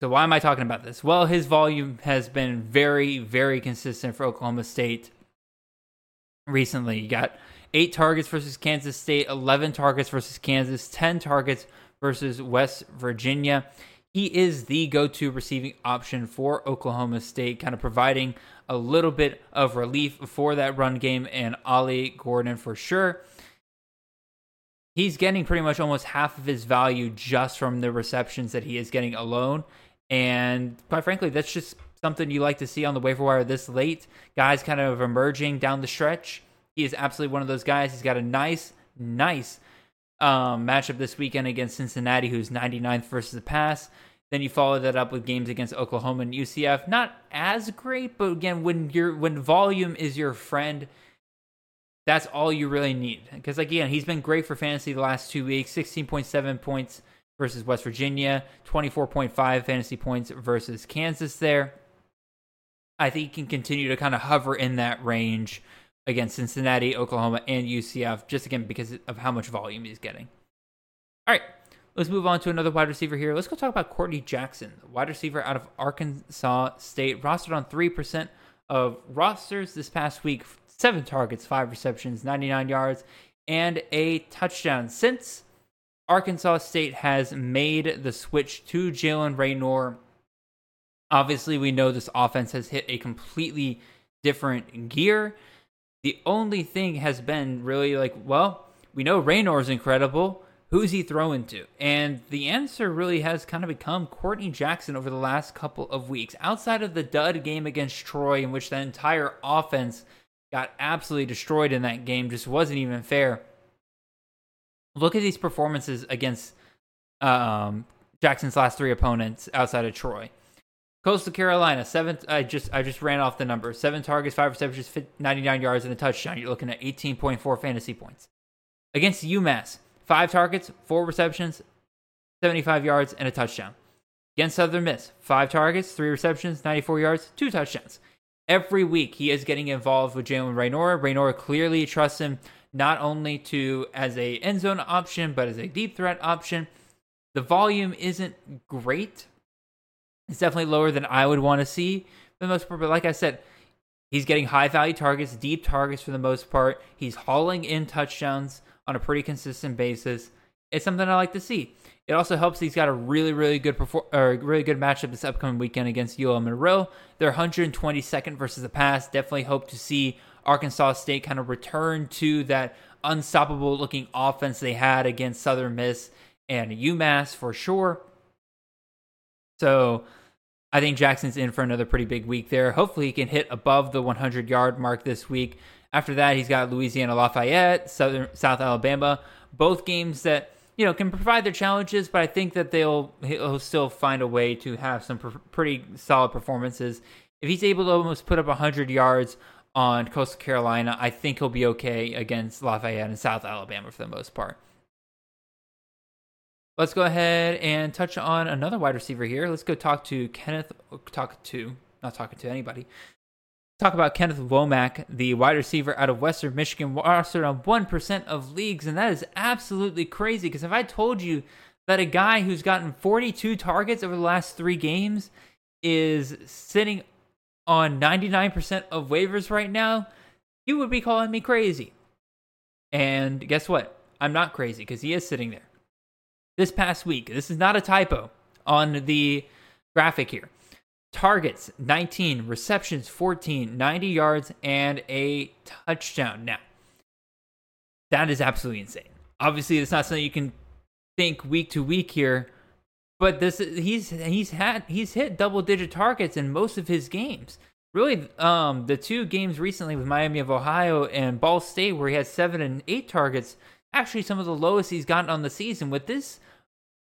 So why am I talking about this? Well, his volume has been very, very consistent for Oklahoma State recently. You got eight targets versus Kansas State, 11 targets versus Kansas, 10 targets versus West Virginia. he is the go to receiving option for Oklahoma State, kind of providing a little bit of relief for that run game, and Ollie Gordon for sure. He's getting pretty much almost half of his value just from the receptions that he is getting alone. And quite frankly, that's just something you like to see on the waiver wire this late. Guys kind of emerging down the stretch. He is absolutely one of those guys. He's got a nice, nice um, matchup this weekend against Cincinnati, who's 99th versus the pass. Then you follow that up with games against Oklahoma and UCF. Not as great, but again, when you're when volume is your friend, that's all you really need. Because again, he's been great for fantasy the last two weeks. 16.7 points versus West Virginia, 24.5 fantasy points versus Kansas there. I think he can continue to kind of hover in that range against Cincinnati, Oklahoma, and UCF, just again because of how much volume he's getting. All right, let's move on to another wide receiver here. Let's go talk about Courtney Jackson, wide receiver out of Arkansas State, rostered on 3% of rosters this past week. Seven targets, five receptions, 99 yards, and a touchdown. Since Arkansas State has made the switch to Jaylen Raynor, obviously we know this offense has hit a completely different gear. The only thing has been really like, well, we know Raynor's incredible. Who's he throwing to? And the answer really has kind of become Courtney Jackson over the last couple of weeks. Outside of the dud game against Troy, in which the entire offense got absolutely destroyed in that game, just wasn't even fair. Look at these performances against um, Jackson's last three opponents outside of Troy. Coastal Carolina, seven. I just I just ran off the number. Seven targets, five receptions, 99 yards, and a touchdown. You're looking at 18.4 fantasy points. Against UMass, five targets, four receptions, 75 yards, and a touchdown. Against Southern Miss, five targets, three receptions, 94 yards, two touchdowns. Every week he is getting involved with Jaylen Raynor. Raynor clearly trusts him not only to as a end zone option, but as a deep threat option. The volume isn't great it's definitely lower than I would want to see for the most part. But like I said, he's getting high value targets, deep targets for the most part. He's hauling in touchdowns on a pretty consistent basis. It's something I like to see. It also helps he's got a really, really good perform- or really good matchup this upcoming weekend against UL Monroe. They're 122nd versus the pass. Definitely hope to see Arkansas State kind of return to that unstoppable looking offense they had against Southern Miss and UMass for sure. So I think Jackson's in for another pretty big week there. Hopefully, he can hit above the 100 yard mark this week. After that, he's got Louisiana Lafayette, Southern South Alabama, both games that you know can provide their challenges, but I think that they'll he'll still find a way to have some pr- pretty solid performances. If he's able to almost put up 100 yards on Coastal Carolina, I think he'll be okay against Lafayette and South Alabama for the most part. Let's go ahead and touch on another wide receiver here. Let's go talk to Kenneth. Talk to not talking to anybody. Talk about Kenneth Womack, the wide receiver out of Western Michigan, rostered on one percent of leagues, and that is absolutely crazy. Because if I told you that a guy who's gotten 42 targets over the last three games is sitting on 99% of waivers right now, you would be calling me crazy. And guess what? I'm not crazy because he is sitting there this past week. This is not a typo on the graphic here. Targets 19, receptions 14, 90 yards, and a touchdown. Now, that is absolutely insane. Obviously, it's not something you can think week to week here, but this he's he's had he's hit double digit targets in most of his games. Really, um, the two games recently with Miami of Ohio and Ball State, where he had seven and eight targets, actually some of the lowest he's gotten on the season. With this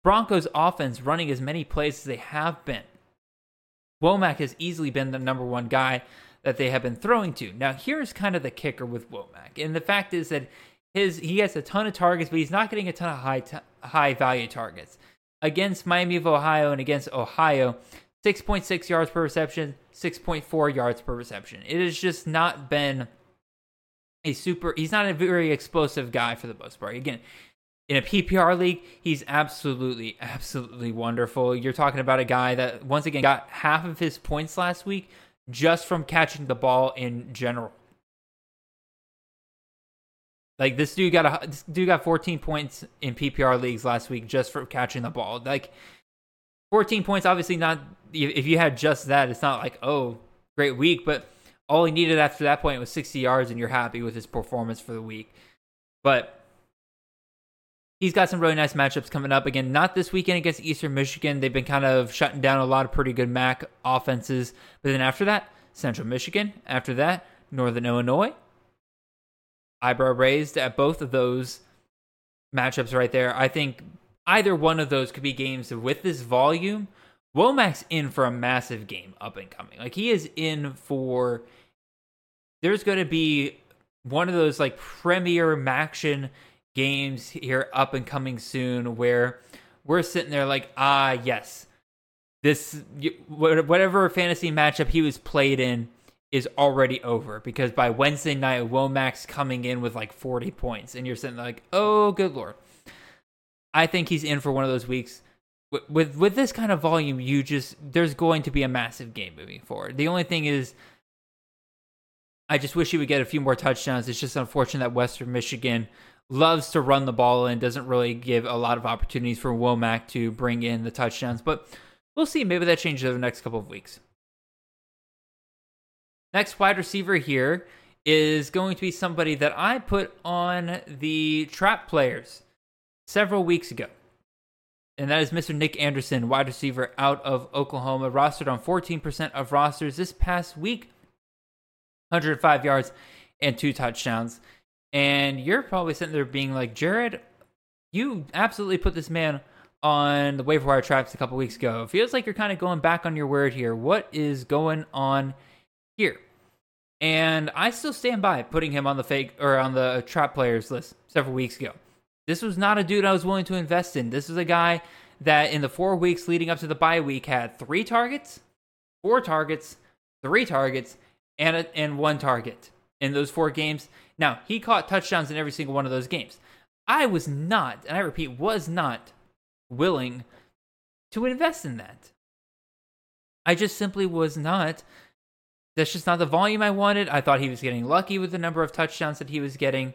Broncos offense running as many plays as they have been, Womack has easily been the number one guy that they have been throwing to. Now, here's kind of the kicker with Womack, and the fact is that his he has a ton of targets, but he's not getting a ton of high t- high value targets against Miami of Ohio and against Ohio. 6.6 yards per reception, 6.4 yards per reception. It has just not been a super. He's not a very explosive guy for the most part. Again, in a PPR league, he's absolutely, absolutely wonderful. You're talking about a guy that once again got half of his points last week just from catching the ball in general. Like this dude got a this dude got 14 points in PPR leagues last week just for catching the ball. Like 14 points, obviously not. If you had just that, it's not like oh, great week. But all he needed after that point was 60 yards, and you're happy with his performance for the week. But he's got some really nice matchups coming up. Again, not this weekend against Eastern Michigan. They've been kind of shutting down a lot of pretty good MAC offenses. But then after that, Central Michigan. After that, Northern Illinois. Eyebrow raised at both of those matchups right there. I think either one of those could be games with this volume. Womack's in for a massive game up and coming. Like he is in for. There's going to be one of those like premier Maction games here up and coming soon where we're sitting there like, ah, yes, this whatever fantasy matchup he was played in is already over because by Wednesday night, Womack's coming in with like 40 points, and you're sitting there like, oh, good lord. I think he's in for one of those weeks. With with this kind of volume, you just there's going to be a massive game moving forward. The only thing is, I just wish he would get a few more touchdowns. It's just unfortunate that Western Michigan loves to run the ball and doesn't really give a lot of opportunities for Womack to bring in the touchdowns. But we'll see. Maybe that changes over the next couple of weeks. Next wide receiver here is going to be somebody that I put on the trap players several weeks ago. And that is Mr. Nic Anderson, wide receiver out of Oklahoma, rostered on 14% of rosters this past week. 105 yards and two touchdowns. And you're probably sitting there being like, Jared, you absolutely put this man on the waiver wire traps a couple weeks ago. Feels like you're kind of going back on your word here. What is going on here? And I still stand by putting him on the fake or on the trap players list several weeks ago. This was not a dude I was willing to invest in. This was a guy that in the four weeks leading up to the bye week had three targets, four targets, three targets, and a, and one target in those four games. Now he caught touchdowns in every single one of those games. I was not, and I repeat, was not willing to invest in that. I just simply was not. That's just not the volume I wanted. I thought he was getting lucky with the number of touchdowns that he was getting.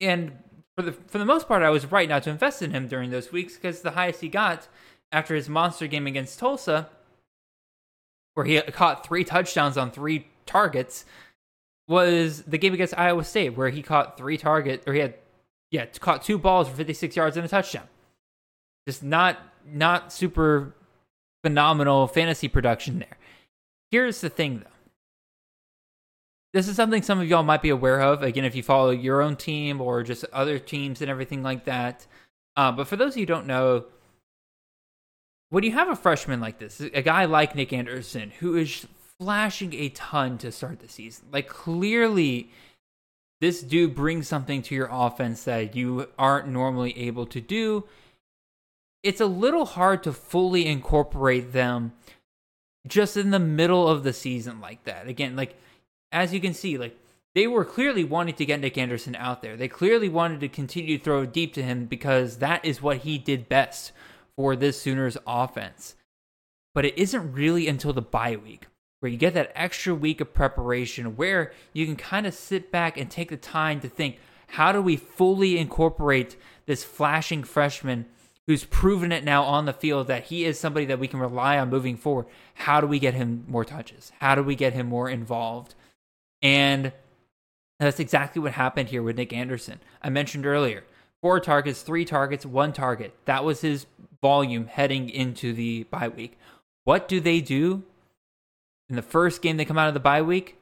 And for the for the most part, I was right not to invest in him during those weeks because the highest he got after his monster game against Tulsa, where he caught three touchdowns on three targets, was the game against Iowa State, where he caught three targets, or he had yeah caught two balls for 56 yards and a touchdown. Just not not super phenomenal fantasy production there. Here's the thing though. This is something some of y'all might be aware of. Again, if you follow your own team or just other teams and everything like that. Uh, but for those of you who don't know, when you have a freshman like this, a guy like Nic Anderson, who is flashing a ton to start the season, like clearly this dude brings something to your offense that you aren't normally able to do it's a little hard to fully incorporate them just in the middle of the season like that. Again, like as you can see, like they were clearly wanting to get Nic Anderson out there. They clearly wanted to continue to throw deep to him because that is what he did best for this Sooners offense. But it isn't really until the bye week where you get that extra week of preparation where you can kind of sit back and take the time to think, how do we fully incorporate this flashing freshman who's proven it now on the field that he is somebody that we can rely on moving forward. How do we get him more touches? How do we get him more involved? And that's exactly what happened here with Nic Anderson. I mentioned earlier four targets, three targets, one target. That was his volume heading into the bye week. What do they do in the first game they come out of the bye week?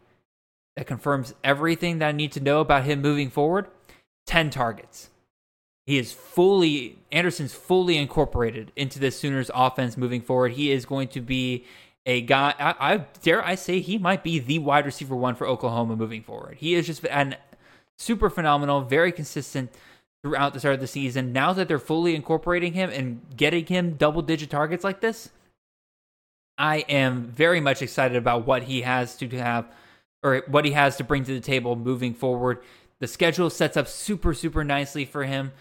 That confirms everything that I need to know about him moving forward. 10 targets. He is fully Anderson's fully incorporated into the Sooners offense moving forward. He is going to be a guy. I, I, dare I say he might be the wide receiver one for Oklahoma moving forward. He is just an super phenomenal, very consistent throughout the start of the season. Now that they're fully incorporating him and getting him double digit targets like this, I am very much excited about what he has to have or what he has to bring to the table moving forward. The schedule sets up super, super nicely for him.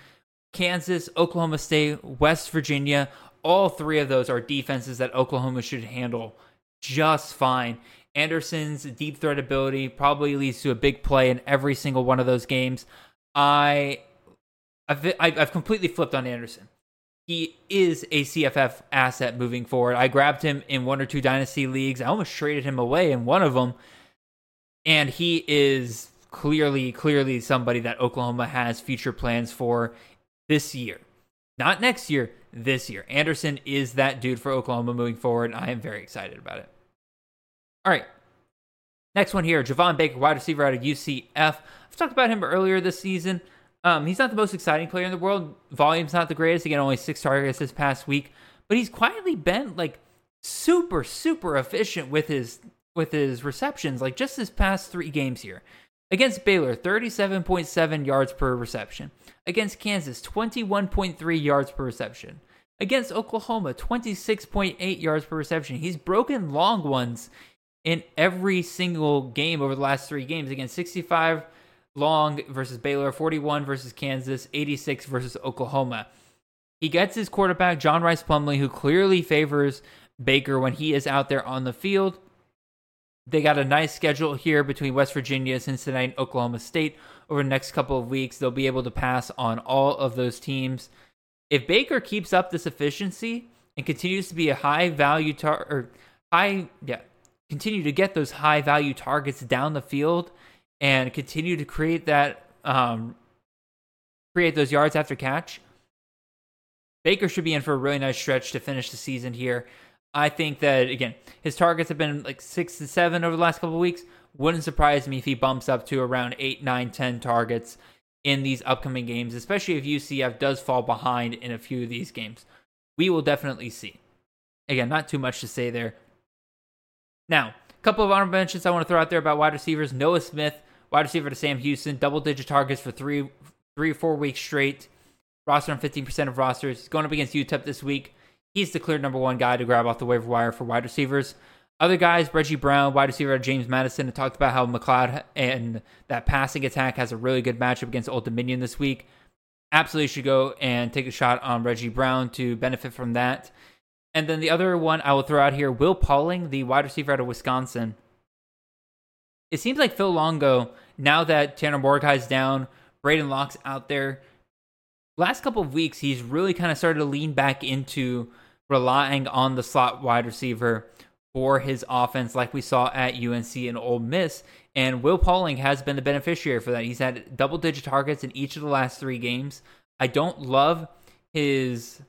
Kansas, Oklahoma State, West Virginia, all three of those are defenses that Oklahoma should handle just fine. Anderson's deep threat ability probably leads to a big play in every single one of those games. I, I've, I've completely flipped on Anderson. he is a CFF asset moving forward. I grabbed him in one or two dynasty leagues. I almost traded him away in one of them. And he is clearly, clearly somebody that Oklahoma has future plans for this year. Not next year, this year. Anderson is that dude for Oklahoma moving forward. I am very excited about it. All right. Next one here, Javon Baker, wide receiver out of UCF. I've talked about him earlier this season. Um, he's not the most exciting player in the world. Volume's not the greatest. Again, only six targets this past week, but he's quietly been like super, super efficient with his with his receptions. Like just his past three games here against Baylor, thirty-seven point seven yards per reception. Against Kansas, twenty-one point three yards per reception. Against Oklahoma, twenty-six point eight yards per reception. He's broken long ones in every single game over the last three games. Against sixty-five long versus Baylor, 41 versus Kansas, 86 versus Oklahoma. He gets his quarterback, John Rhys Plumlee, who clearly favors Baker when he is out there on the field. They got a nice schedule here between West Virginia, Cincinnati, and Oklahoma State over the next couple of weeks. They'll be able to pass on all of those teams. If Baker keeps up this efficiency and continues to be a high value tar or high yeah, continue to get those high value targets down the field, and continue to create that um, create those yards after catch, Baker should be in for a really nice stretch to finish the season here. I think that again, his targets have been like six to seven over the last couple of weeks. Wouldn't surprise me if he bumps up to around eight, nine, ten targets in these upcoming games, especially if UCF does fall behind in a few of these games. We will definitely see. Again, not too much to say there. Now, a couple of honorable mentions I want to throw out there about wide receivers. Noah Smith wide receiver to Sam Houston, double digit targets for three, three or four weeks straight. Roster on 15% of rosters. He's going up against UTEP this week. He's the clear number one guy to grab off the waiver wire for wide receivers. Other guys, Reggie Brown, wide receiver James Madison, talked about how McCloud and that passing attack has a really good matchup against Old Dominion this week. Absolutely should go and take a shot on Reggie Brown to benefit from that. And then the other one I will throw out here, Will Pauling, the wide receiver out of Wisconsin it seems like Phil Longo, now that Tanner Mordecai's down, Braedyn Locke's out there, last couple of weeks, he's really kind of started to lean back into relying on the slot wide receiver for his offense, like we saw at UNC and Ole Miss. And Will Pauling has been the beneficiary for that. He's had double digit targets in each of the last three games. I don't love his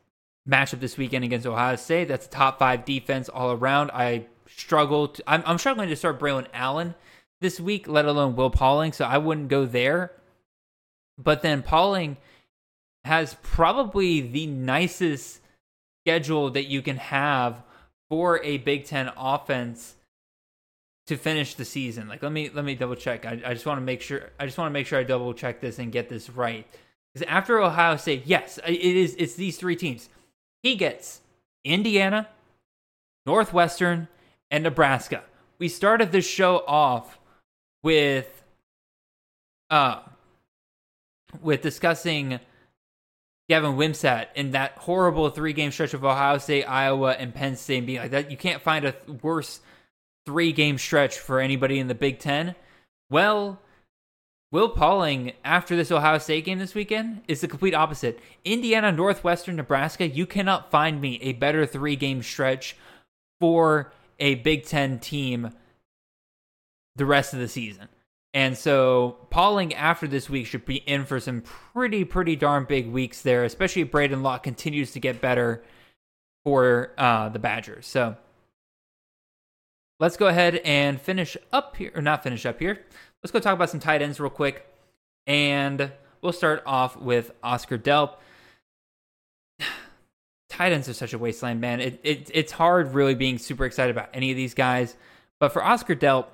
matchup this weekend against Ohio State. That's a top five defense all around. I struggle. To, I'm, I'm struggling to start Braylon Allen this week, let alone Will Pauling. So I wouldn't go there. But then Pauling has probably the nicest schedule that you can have for a Big Ten offense to finish the season. Like let me let me double check. I, I just want to make sure I just want to make sure I double check this and get this right. Because after Ohio State, yes, it is it's these three teams. He gets Indiana, Northwestern, and Nebraska. We started this show off with uh with discussing Gavin Wimsatt in that horrible three game stretch of Ohio State, Iowa, and Penn State being like that. You can't find a worse three game stretch for anybody in the Big Ten. Well, Will Pauling, after this Ohio State game this weekend, is the complete opposite. Indiana, Northwestern, Nebraska, you cannot find me a better three game stretch for a Big Ten team the rest of the season. And so Pauling after this week should be in for some pretty, pretty darn big weeks there, especially if Braedyn Locke continues to get better for uh, the Badgers. So let's go ahead and finish up here, or not finish up here. Let's go talk about some tight ends real quick. And we'll start off with Oscar Delp. tight ends are such a wasteland, man. It, it, it's hard really being super excited about any of these guys. But for Oscar Delp,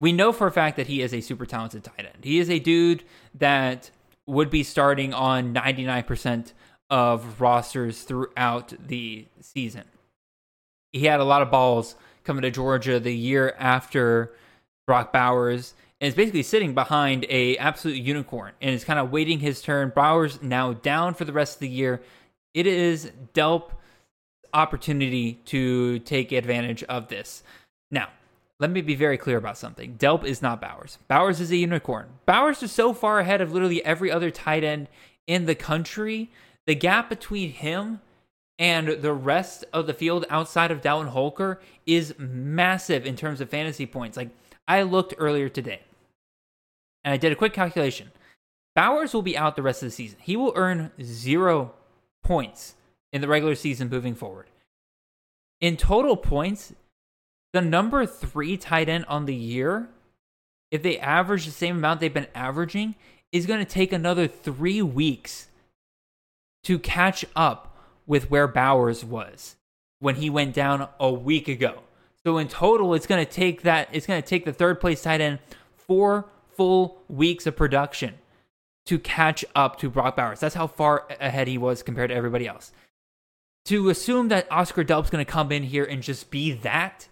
we know for a fact that he is a super talented tight end. He is a dude that would be starting on 99% of rosters throughout the season. He had a lot of balls coming to Georgia the year after Brock Bowers and is basically sitting behind a absolute unicorn and is kind of waiting his turn. Bowers now down for the rest of the year. It is Delp opportunity to take advantage of this. Now, let me be very clear about something. Delp is not Bowers. Bowers is a unicorn. Bowers is so far ahead of literally every other tight end in the country the gap between him and the rest of the field outside of Dallin Holker is massive in terms of fantasy points. Like I looked earlier today and I did a quick calculation. Bowers will be out the rest of the season. He will earn zero points in the regular season moving forward. In total points, the number three tight end on the year, if they average the same amount they've been averaging, is going to take another three weeks to catch up with where Bowers was when he went down a week ago. So in total, it's going to take that. It's going to take the third place tight end four full weeks of production to catch up to Brock Bowers. That's how far ahead he was compared to everybody else. To assume that Oscar Delp's going to come in here and just be that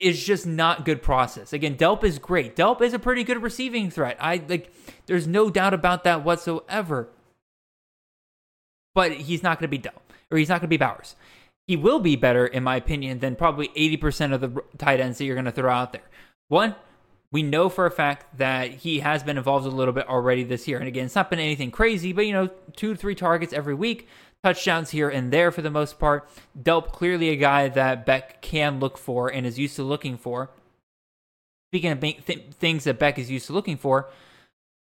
is just not good process. Again, Delp is great. Delp is a pretty good receiving threat. I like there's no doubt about that whatsoever. But he's not going to be Delp or he's not going to be Bowers. He will be better in my opinion than probably 80% of the tight ends that you're going to throw out there. One, we know for a fact that he has been involved a little bit already this year. And again, it's not been anything crazy, but you know, two, three targets every week, touchdowns here and there for the most part. Delp, clearly a guy that Beck can look for and is used to looking for. Speaking of th- things that Beck is used to looking for,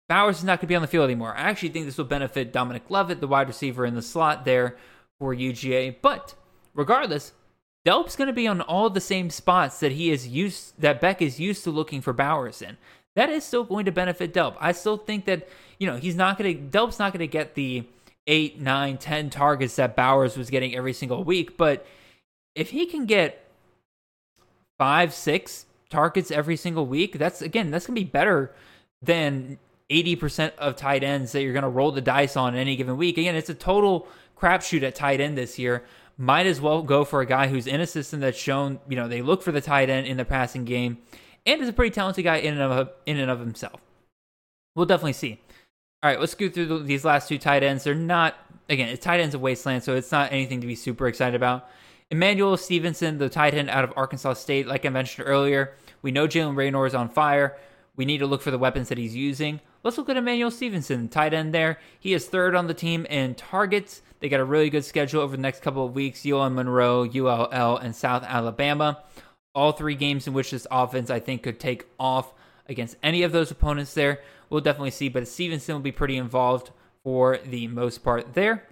Bowers is not going to be on the field anymore. I actually think this will benefit Dominic Lovett, the wide receiver in the slot there for UGA. But regardless, Delp's going to be on all the same spots that he is used that Beck is used to looking for Bowers in. That is still going to benefit Delp. I still think that you know he's not going to Delp's not going to get the eight, nine, ten targets that Bowers was getting every single week, but if he can get five, six targets every single week, that's again that's to be better than 80% of tight ends that you're going to roll the dice on any given week. Again, it's a total crapshoot at tight end this year might as well go for a guy who's in a system that's shown, you know, they look for the tight end in the passing game and is a pretty talented guy in and of, in and of himself. We'll definitely see. All right, let's go through the, these last two tight ends. They're not, again, it's tight ends of wasteland, so it's not anything to be super excited about. Emmanuel Stevenson, the tight end out of Arkansas State, like I mentioned earlier, we know Jaylen Raynor is on fire. We need to look for the weapons that he's using. Let's look at Emmanuel Stevenson, tight end there. He is third on the team in targets. They got a really good schedule over the next couple of weeks UL Monroe, ULL, and South Alabama. All three games in which this offense, I think, could take off against any of those opponents there. We'll definitely see, but Stevenson will be pretty involved for the most part there.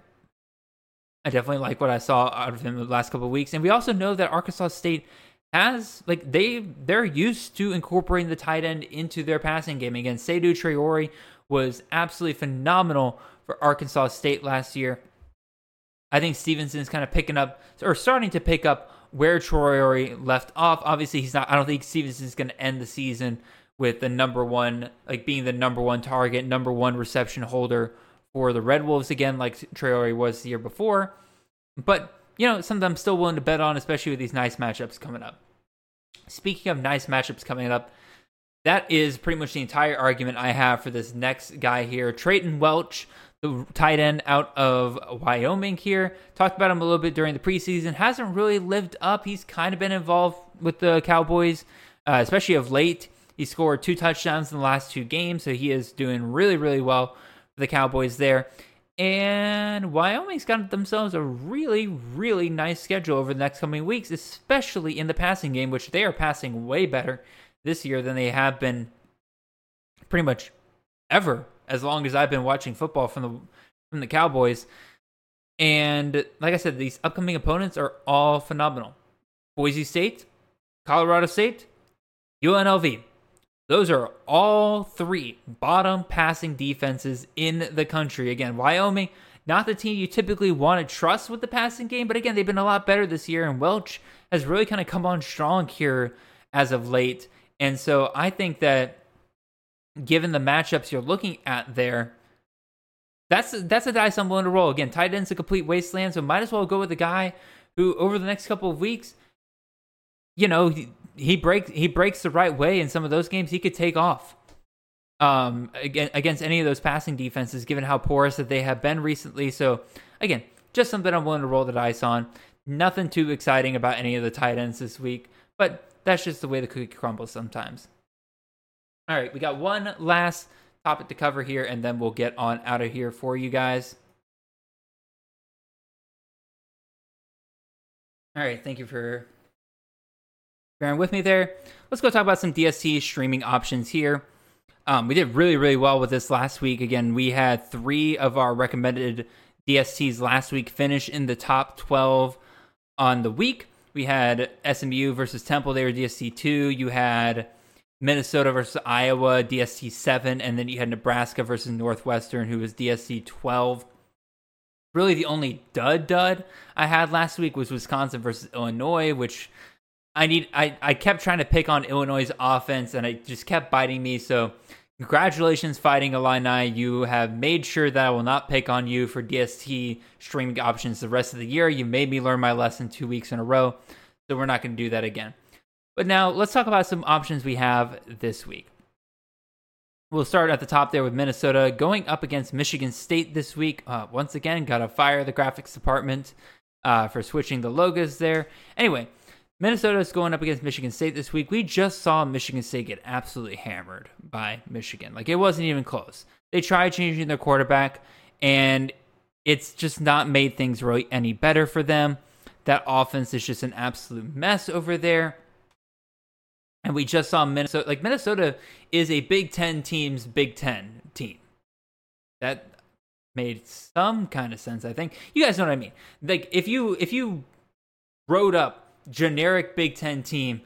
I definitely like what I saw out of him the last couple of weeks. And we also know that Arkansas State has like they they're used to incorporating the tight end into their passing game. Again, Seydou Traore was absolutely phenomenal for Arkansas State last year. I think Stevenson is kind of picking up or starting to pick up where Traore left off. Obviously, he's not. I don't think Stevenson is going to end the season with the number one, like being the number one target, number one reception holder for the Red Wolves again, like Traore was the year before. But you know, something I'm still willing to bet on, especially with these nice matchups coming up. Speaking of nice matchups coming up, that is pretty much the entire argument I have for this next guy here, Treyton Welch the tight end out of Wyoming here. Talked about him a little bit during the preseason. Hasn't really lived up. He's kind of been involved with the Cowboys, uh, especially of late. He scored two touchdowns in the last two games, so he is doing really, really well for the Cowboys there. And Wyoming's got themselves a really, really nice schedule over the next coming weeks, especially in the passing game, which they are passing way better this year than they have been pretty much ever as long as I've been watching football from the from the Cowboys. And like I said, these upcoming opponents are all phenomenal. Boise State, Colorado State, UNLV. Those are all three bottom passing defenses in the country. Again, Wyoming, not the team you typically want to trust with the passing game, but again, they've been a lot better this year, and Welch has really kind of come on strong here as of late. And so I think that given the matchups you're looking at there, that's that's a dice I'm willing to roll. Again, tight end's a complete wasteland, so might as well go with a guy who over the next couple of weeks, you know, he breaks he breaks the right way in some of those games. He could take off um, against any of those passing defenses, given how porous that they have been recently. So again, just something I'm willing to roll the dice on. Nothing too exciting about any of the tight ends this week, but that's just the way the cookie crumbles sometimes. All right, we got one last topic to cover here, and then we'll get on out of here for you guys. All right, thank you for bearing with me there. Let's go talk about some DST streaming options here. Um, we did really, really well with this last week. Again, we had three of our recommended DSTs last week finish in the top 12 on the week. We had SMU versus Temple, they were DST 2. You had Minnesota versus Iowa, DST 7. And then you had Nebraska versus Northwestern, who was DST 12. Really, the only dud dud I had last week was Wisconsin versus Illinois, which I need. I, I kept trying to pick on Illinois' offense, and it just kept biting me. So, congratulations, Fighting Illini. You have made sure that I will not pick on you for DST streaming options the rest of the year. You made me learn my lesson two weeks in a row, so we're not going to do that again. But now let's talk about some options we have this week. We'll start at the top there with Minnesota going up against Michigan State this week. Uh, once again, got to fire the graphics department uh, for switching the logos there. Anyway, Minnesota is going up against Michigan State this week. We just saw Michigan State get absolutely hammered by Michigan. Like it wasn't even close. They tried changing their quarterback, and it's just not made things really any better for them. That offense is just an absolute mess over there. And we just saw Minnesota. Like Minnesota is a Big Ten team's Big Ten team. That made some kind of sense. I think you guys know what I mean. Like if you if you wrote up generic Big Ten team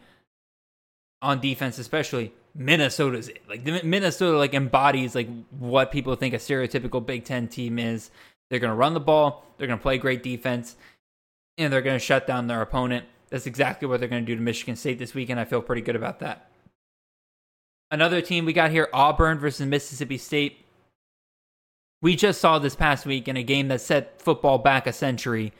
on defense, especially Minnesota's. Like Minnesota like embodies like what people think a stereotypical Big Ten team is. They're gonna run the ball, they're gonna play great defense, and they're gonna shut down their opponent. That's exactly what they're gonna do to Michigan State this weekend. I feel pretty good about that. Another team we got here, Auburn versus Mississippi State. We just saw this past week in a game that set football back a century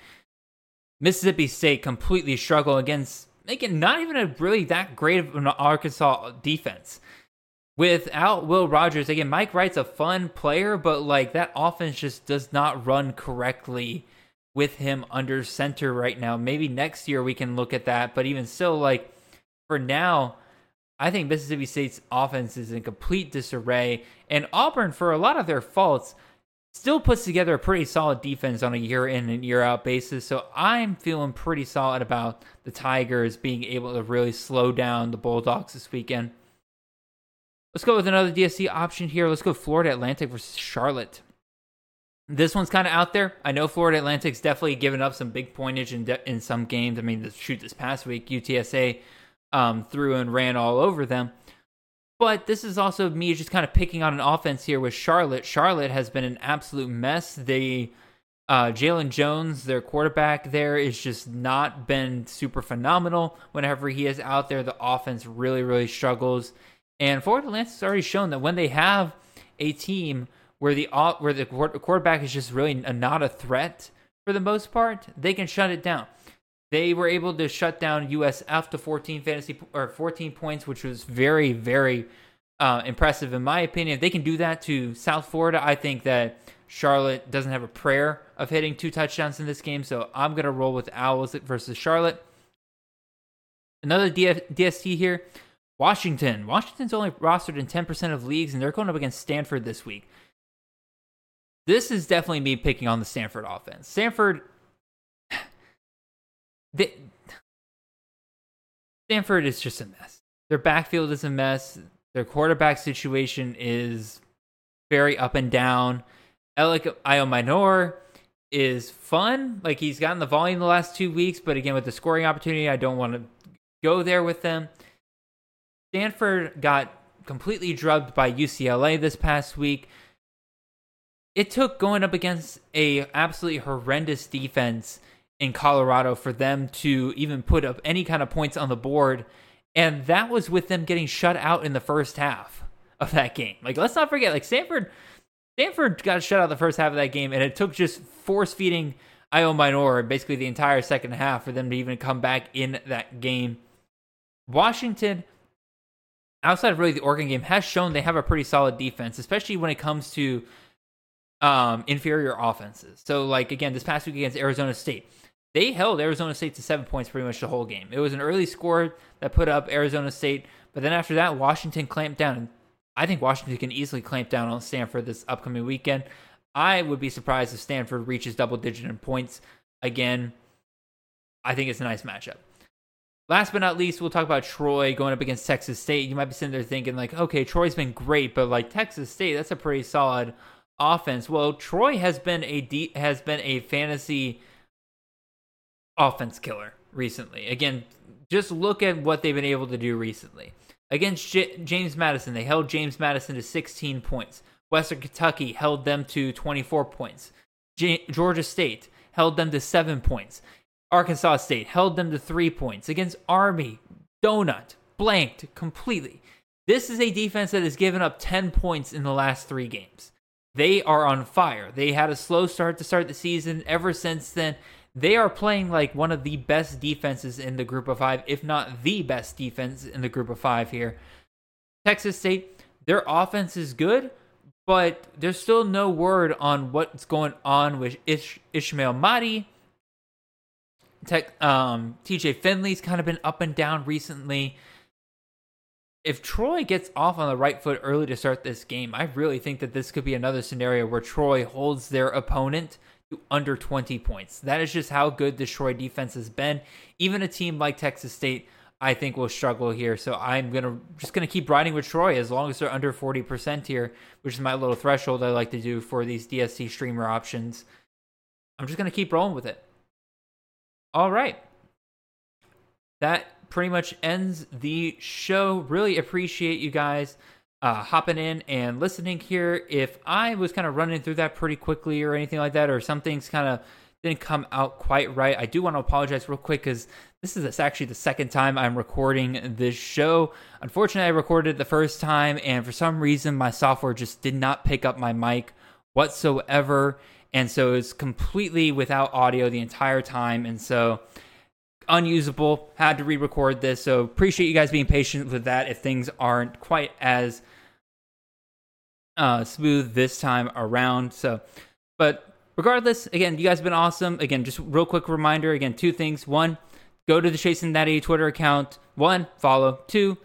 Mississippi State completely struggle against making not even a really that great of an Arkansas defense. Without Will Rogers, again, Mike Wright's a fun player, but like that offense just does not run correctly with him under center right now. Maybe next year we can look at that, but even still, like for now, I think Mississippi State's offense is in complete disarray. And Auburn, for a lot of their faults, still puts together a pretty solid defense on a year in and year out basis. So I'm feeling pretty solid about the Tigers being able to really slow down the Bulldogs this weekend. Let's go with another DST option here. Let's go Florida Atlantic versus Charlotte. This one's kind of out there. I know Florida Atlantic's definitely given up some big pointage in, de- in some games. I mean, the shoot, this past week, UTSA um, threw and ran all over them. But this is also me just kind of picking on an offense here with Charlotte. Charlotte has been an absolute mess. They uh, Jalon Jones, their quarterback there, is just not been super phenomenal. Whenever he is out there, the offense really, really struggles. And Florida Atlantic has already shown that when they have a team where the where the quarterback is just really not a threat for the most part, they can shut it down. They were able to shut down USF to 14 fantasy or 14 points, which was very, very uh, impressive in my opinion. If they can do that to South Florida, I think that Charlotte doesn't have a prayer of hitting two touchdowns in this game. So I'm gonna roll with Owls versus Charlotte. Another DST here. Washington. Washington's only rostered in 10% of leagues, and they're going up against Stanford this week. This is definitely me picking on the Stanford offense. Stanford they, Stanford is just a mess. Their backfield is a mess. Their quarterback situation is very up and down. Elic Ayomanor is fun. Like he's gotten the volume the last two weeks, but again with the scoring opportunity, I don't want to go there with them. Stanford got completely drubbed by UCLA this past week. It took going up against a absolutely horrendous defense in Colorado for them to even put up any kind of points on the board. And that was with them getting shut out in the first half of that game. Like, let's not forget, like, Stanford. Stanford got shut out the first half of that game, and it took just force feeding Ayomanor basically the entire second half for them to even come back in that game. Washington, outside of really the Oregon game, has shown they have a pretty solid defense, especially when it comes to um, inferior offenses. So, like again, this past week against Arizona State, they held Arizona State to seven points pretty much the whole game. It was an early score that put up Arizona State, but then after that, Washington clamped down. And I think Washington can easily clamp down on Stanford this upcoming weekend. I would be surprised if Stanford reaches double digit in points again. I think it's a nice matchup. Last but not least, we'll talk about Troy going up against Texas State. You might be sitting there thinking, like, okay, Troy's been great, but like Texas State, that's a pretty solid offense. Well, Troy has been a de- has been a fantasy offense killer recently. Again, just look at what they've been able to do recently. Against J- James Madison, they held James Madison to 16 points. Western Kentucky held them to 24 points. J- Georgia State held them to 7 points. Arkansas State held them to 3 points. Against Army, donut, blanked completely. This is a defense that has given up 10 points in the last 3 games. They are on fire. They had a slow start to start the season. Ever since then, they are playing like one of the best defenses in the group of five, if not the best defense in the group of five here. Texas State, their offense is good, but there's still no word on what's going on with Ish- Ismail Mahdi. Tech, um, TJ Finley's kind of been up and down recently. If Troy gets off on the right foot early to start this game, I really think that this could be another scenario where Troy holds their opponent under 20 points. That is just how good the Troy defense has been. Even a team like Texas State, I think, will struggle here. So I'm gonna just gonna keep riding with Troy as long as they're under 40% here, which is my little threshold I like to do for these DST streamer options. I'm just gonna keep rolling with it. All right. That pretty much ends the show. Really appreciate you guys uh, hopping in and listening here. If I was kind of running through that pretty quickly or anything like that, or some things kind of didn't come out quite right, I do want to apologize real quick because this is actually the second time I'm recording this show. Unfortunately, I recorded the first time, and for some reason, my software just did not pick up my mic whatsoever. And so it's completely without audio the entire time. And so unusable. Had to re-record this, so appreciate you guys being patient with that. If things aren't quite as uh, smooth this time around, so but regardless, again, you guys have been awesome. Again, just real quick reminder. Again, two things. One, go to the Chasing Natty Twitter account. One, follow. Two,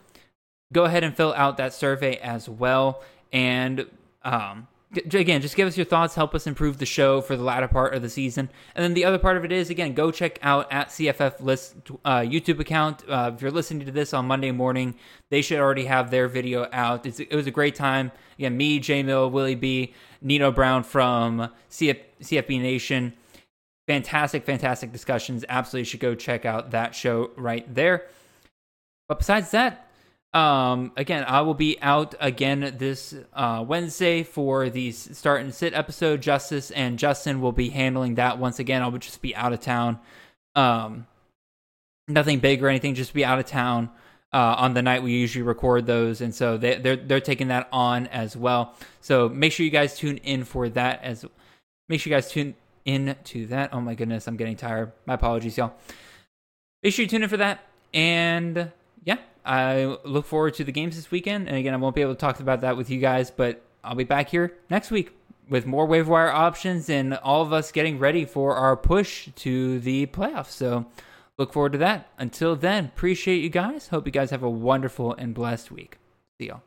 go ahead and fill out that survey as well. And um, again, just give us your thoughts, help us improve the show for the latter part of the season. And then the other part of it is, again, go check out at CFF List uh, YouTube account. Uh, if you're listening to this on Monday morning, they should already have their video out. It's, it was a great time. Again, me, J Mill, Willie B, Nino Brown from CF, CFB Nation. Fantastic, fantastic discussions. Absolutely should go check out that show right there. But besides that, um, again, I will be out again this uh, Wednesday for the start and sit episode. Justice and Justin will be handling that once again. I'll just be out of town. Um, nothing big or anything, just be out of town uh, on the night we usually record those, and so they, they're they're taking that on as well. So make sure you guys tune in for that. As make sure you guys tune in to that. Oh my goodness, I'm getting tired. My apologies, y'all. Make sure you tune in for that, and I look forward to the games this weekend. And again, I won't be able to talk about that with you guys, but I'll be back here next week with more waiver wire options and all of us getting ready for our push to the playoffs. So look forward to that. Until then, appreciate you guys. Hope you guys have a wonderful and blessed week. See y'all.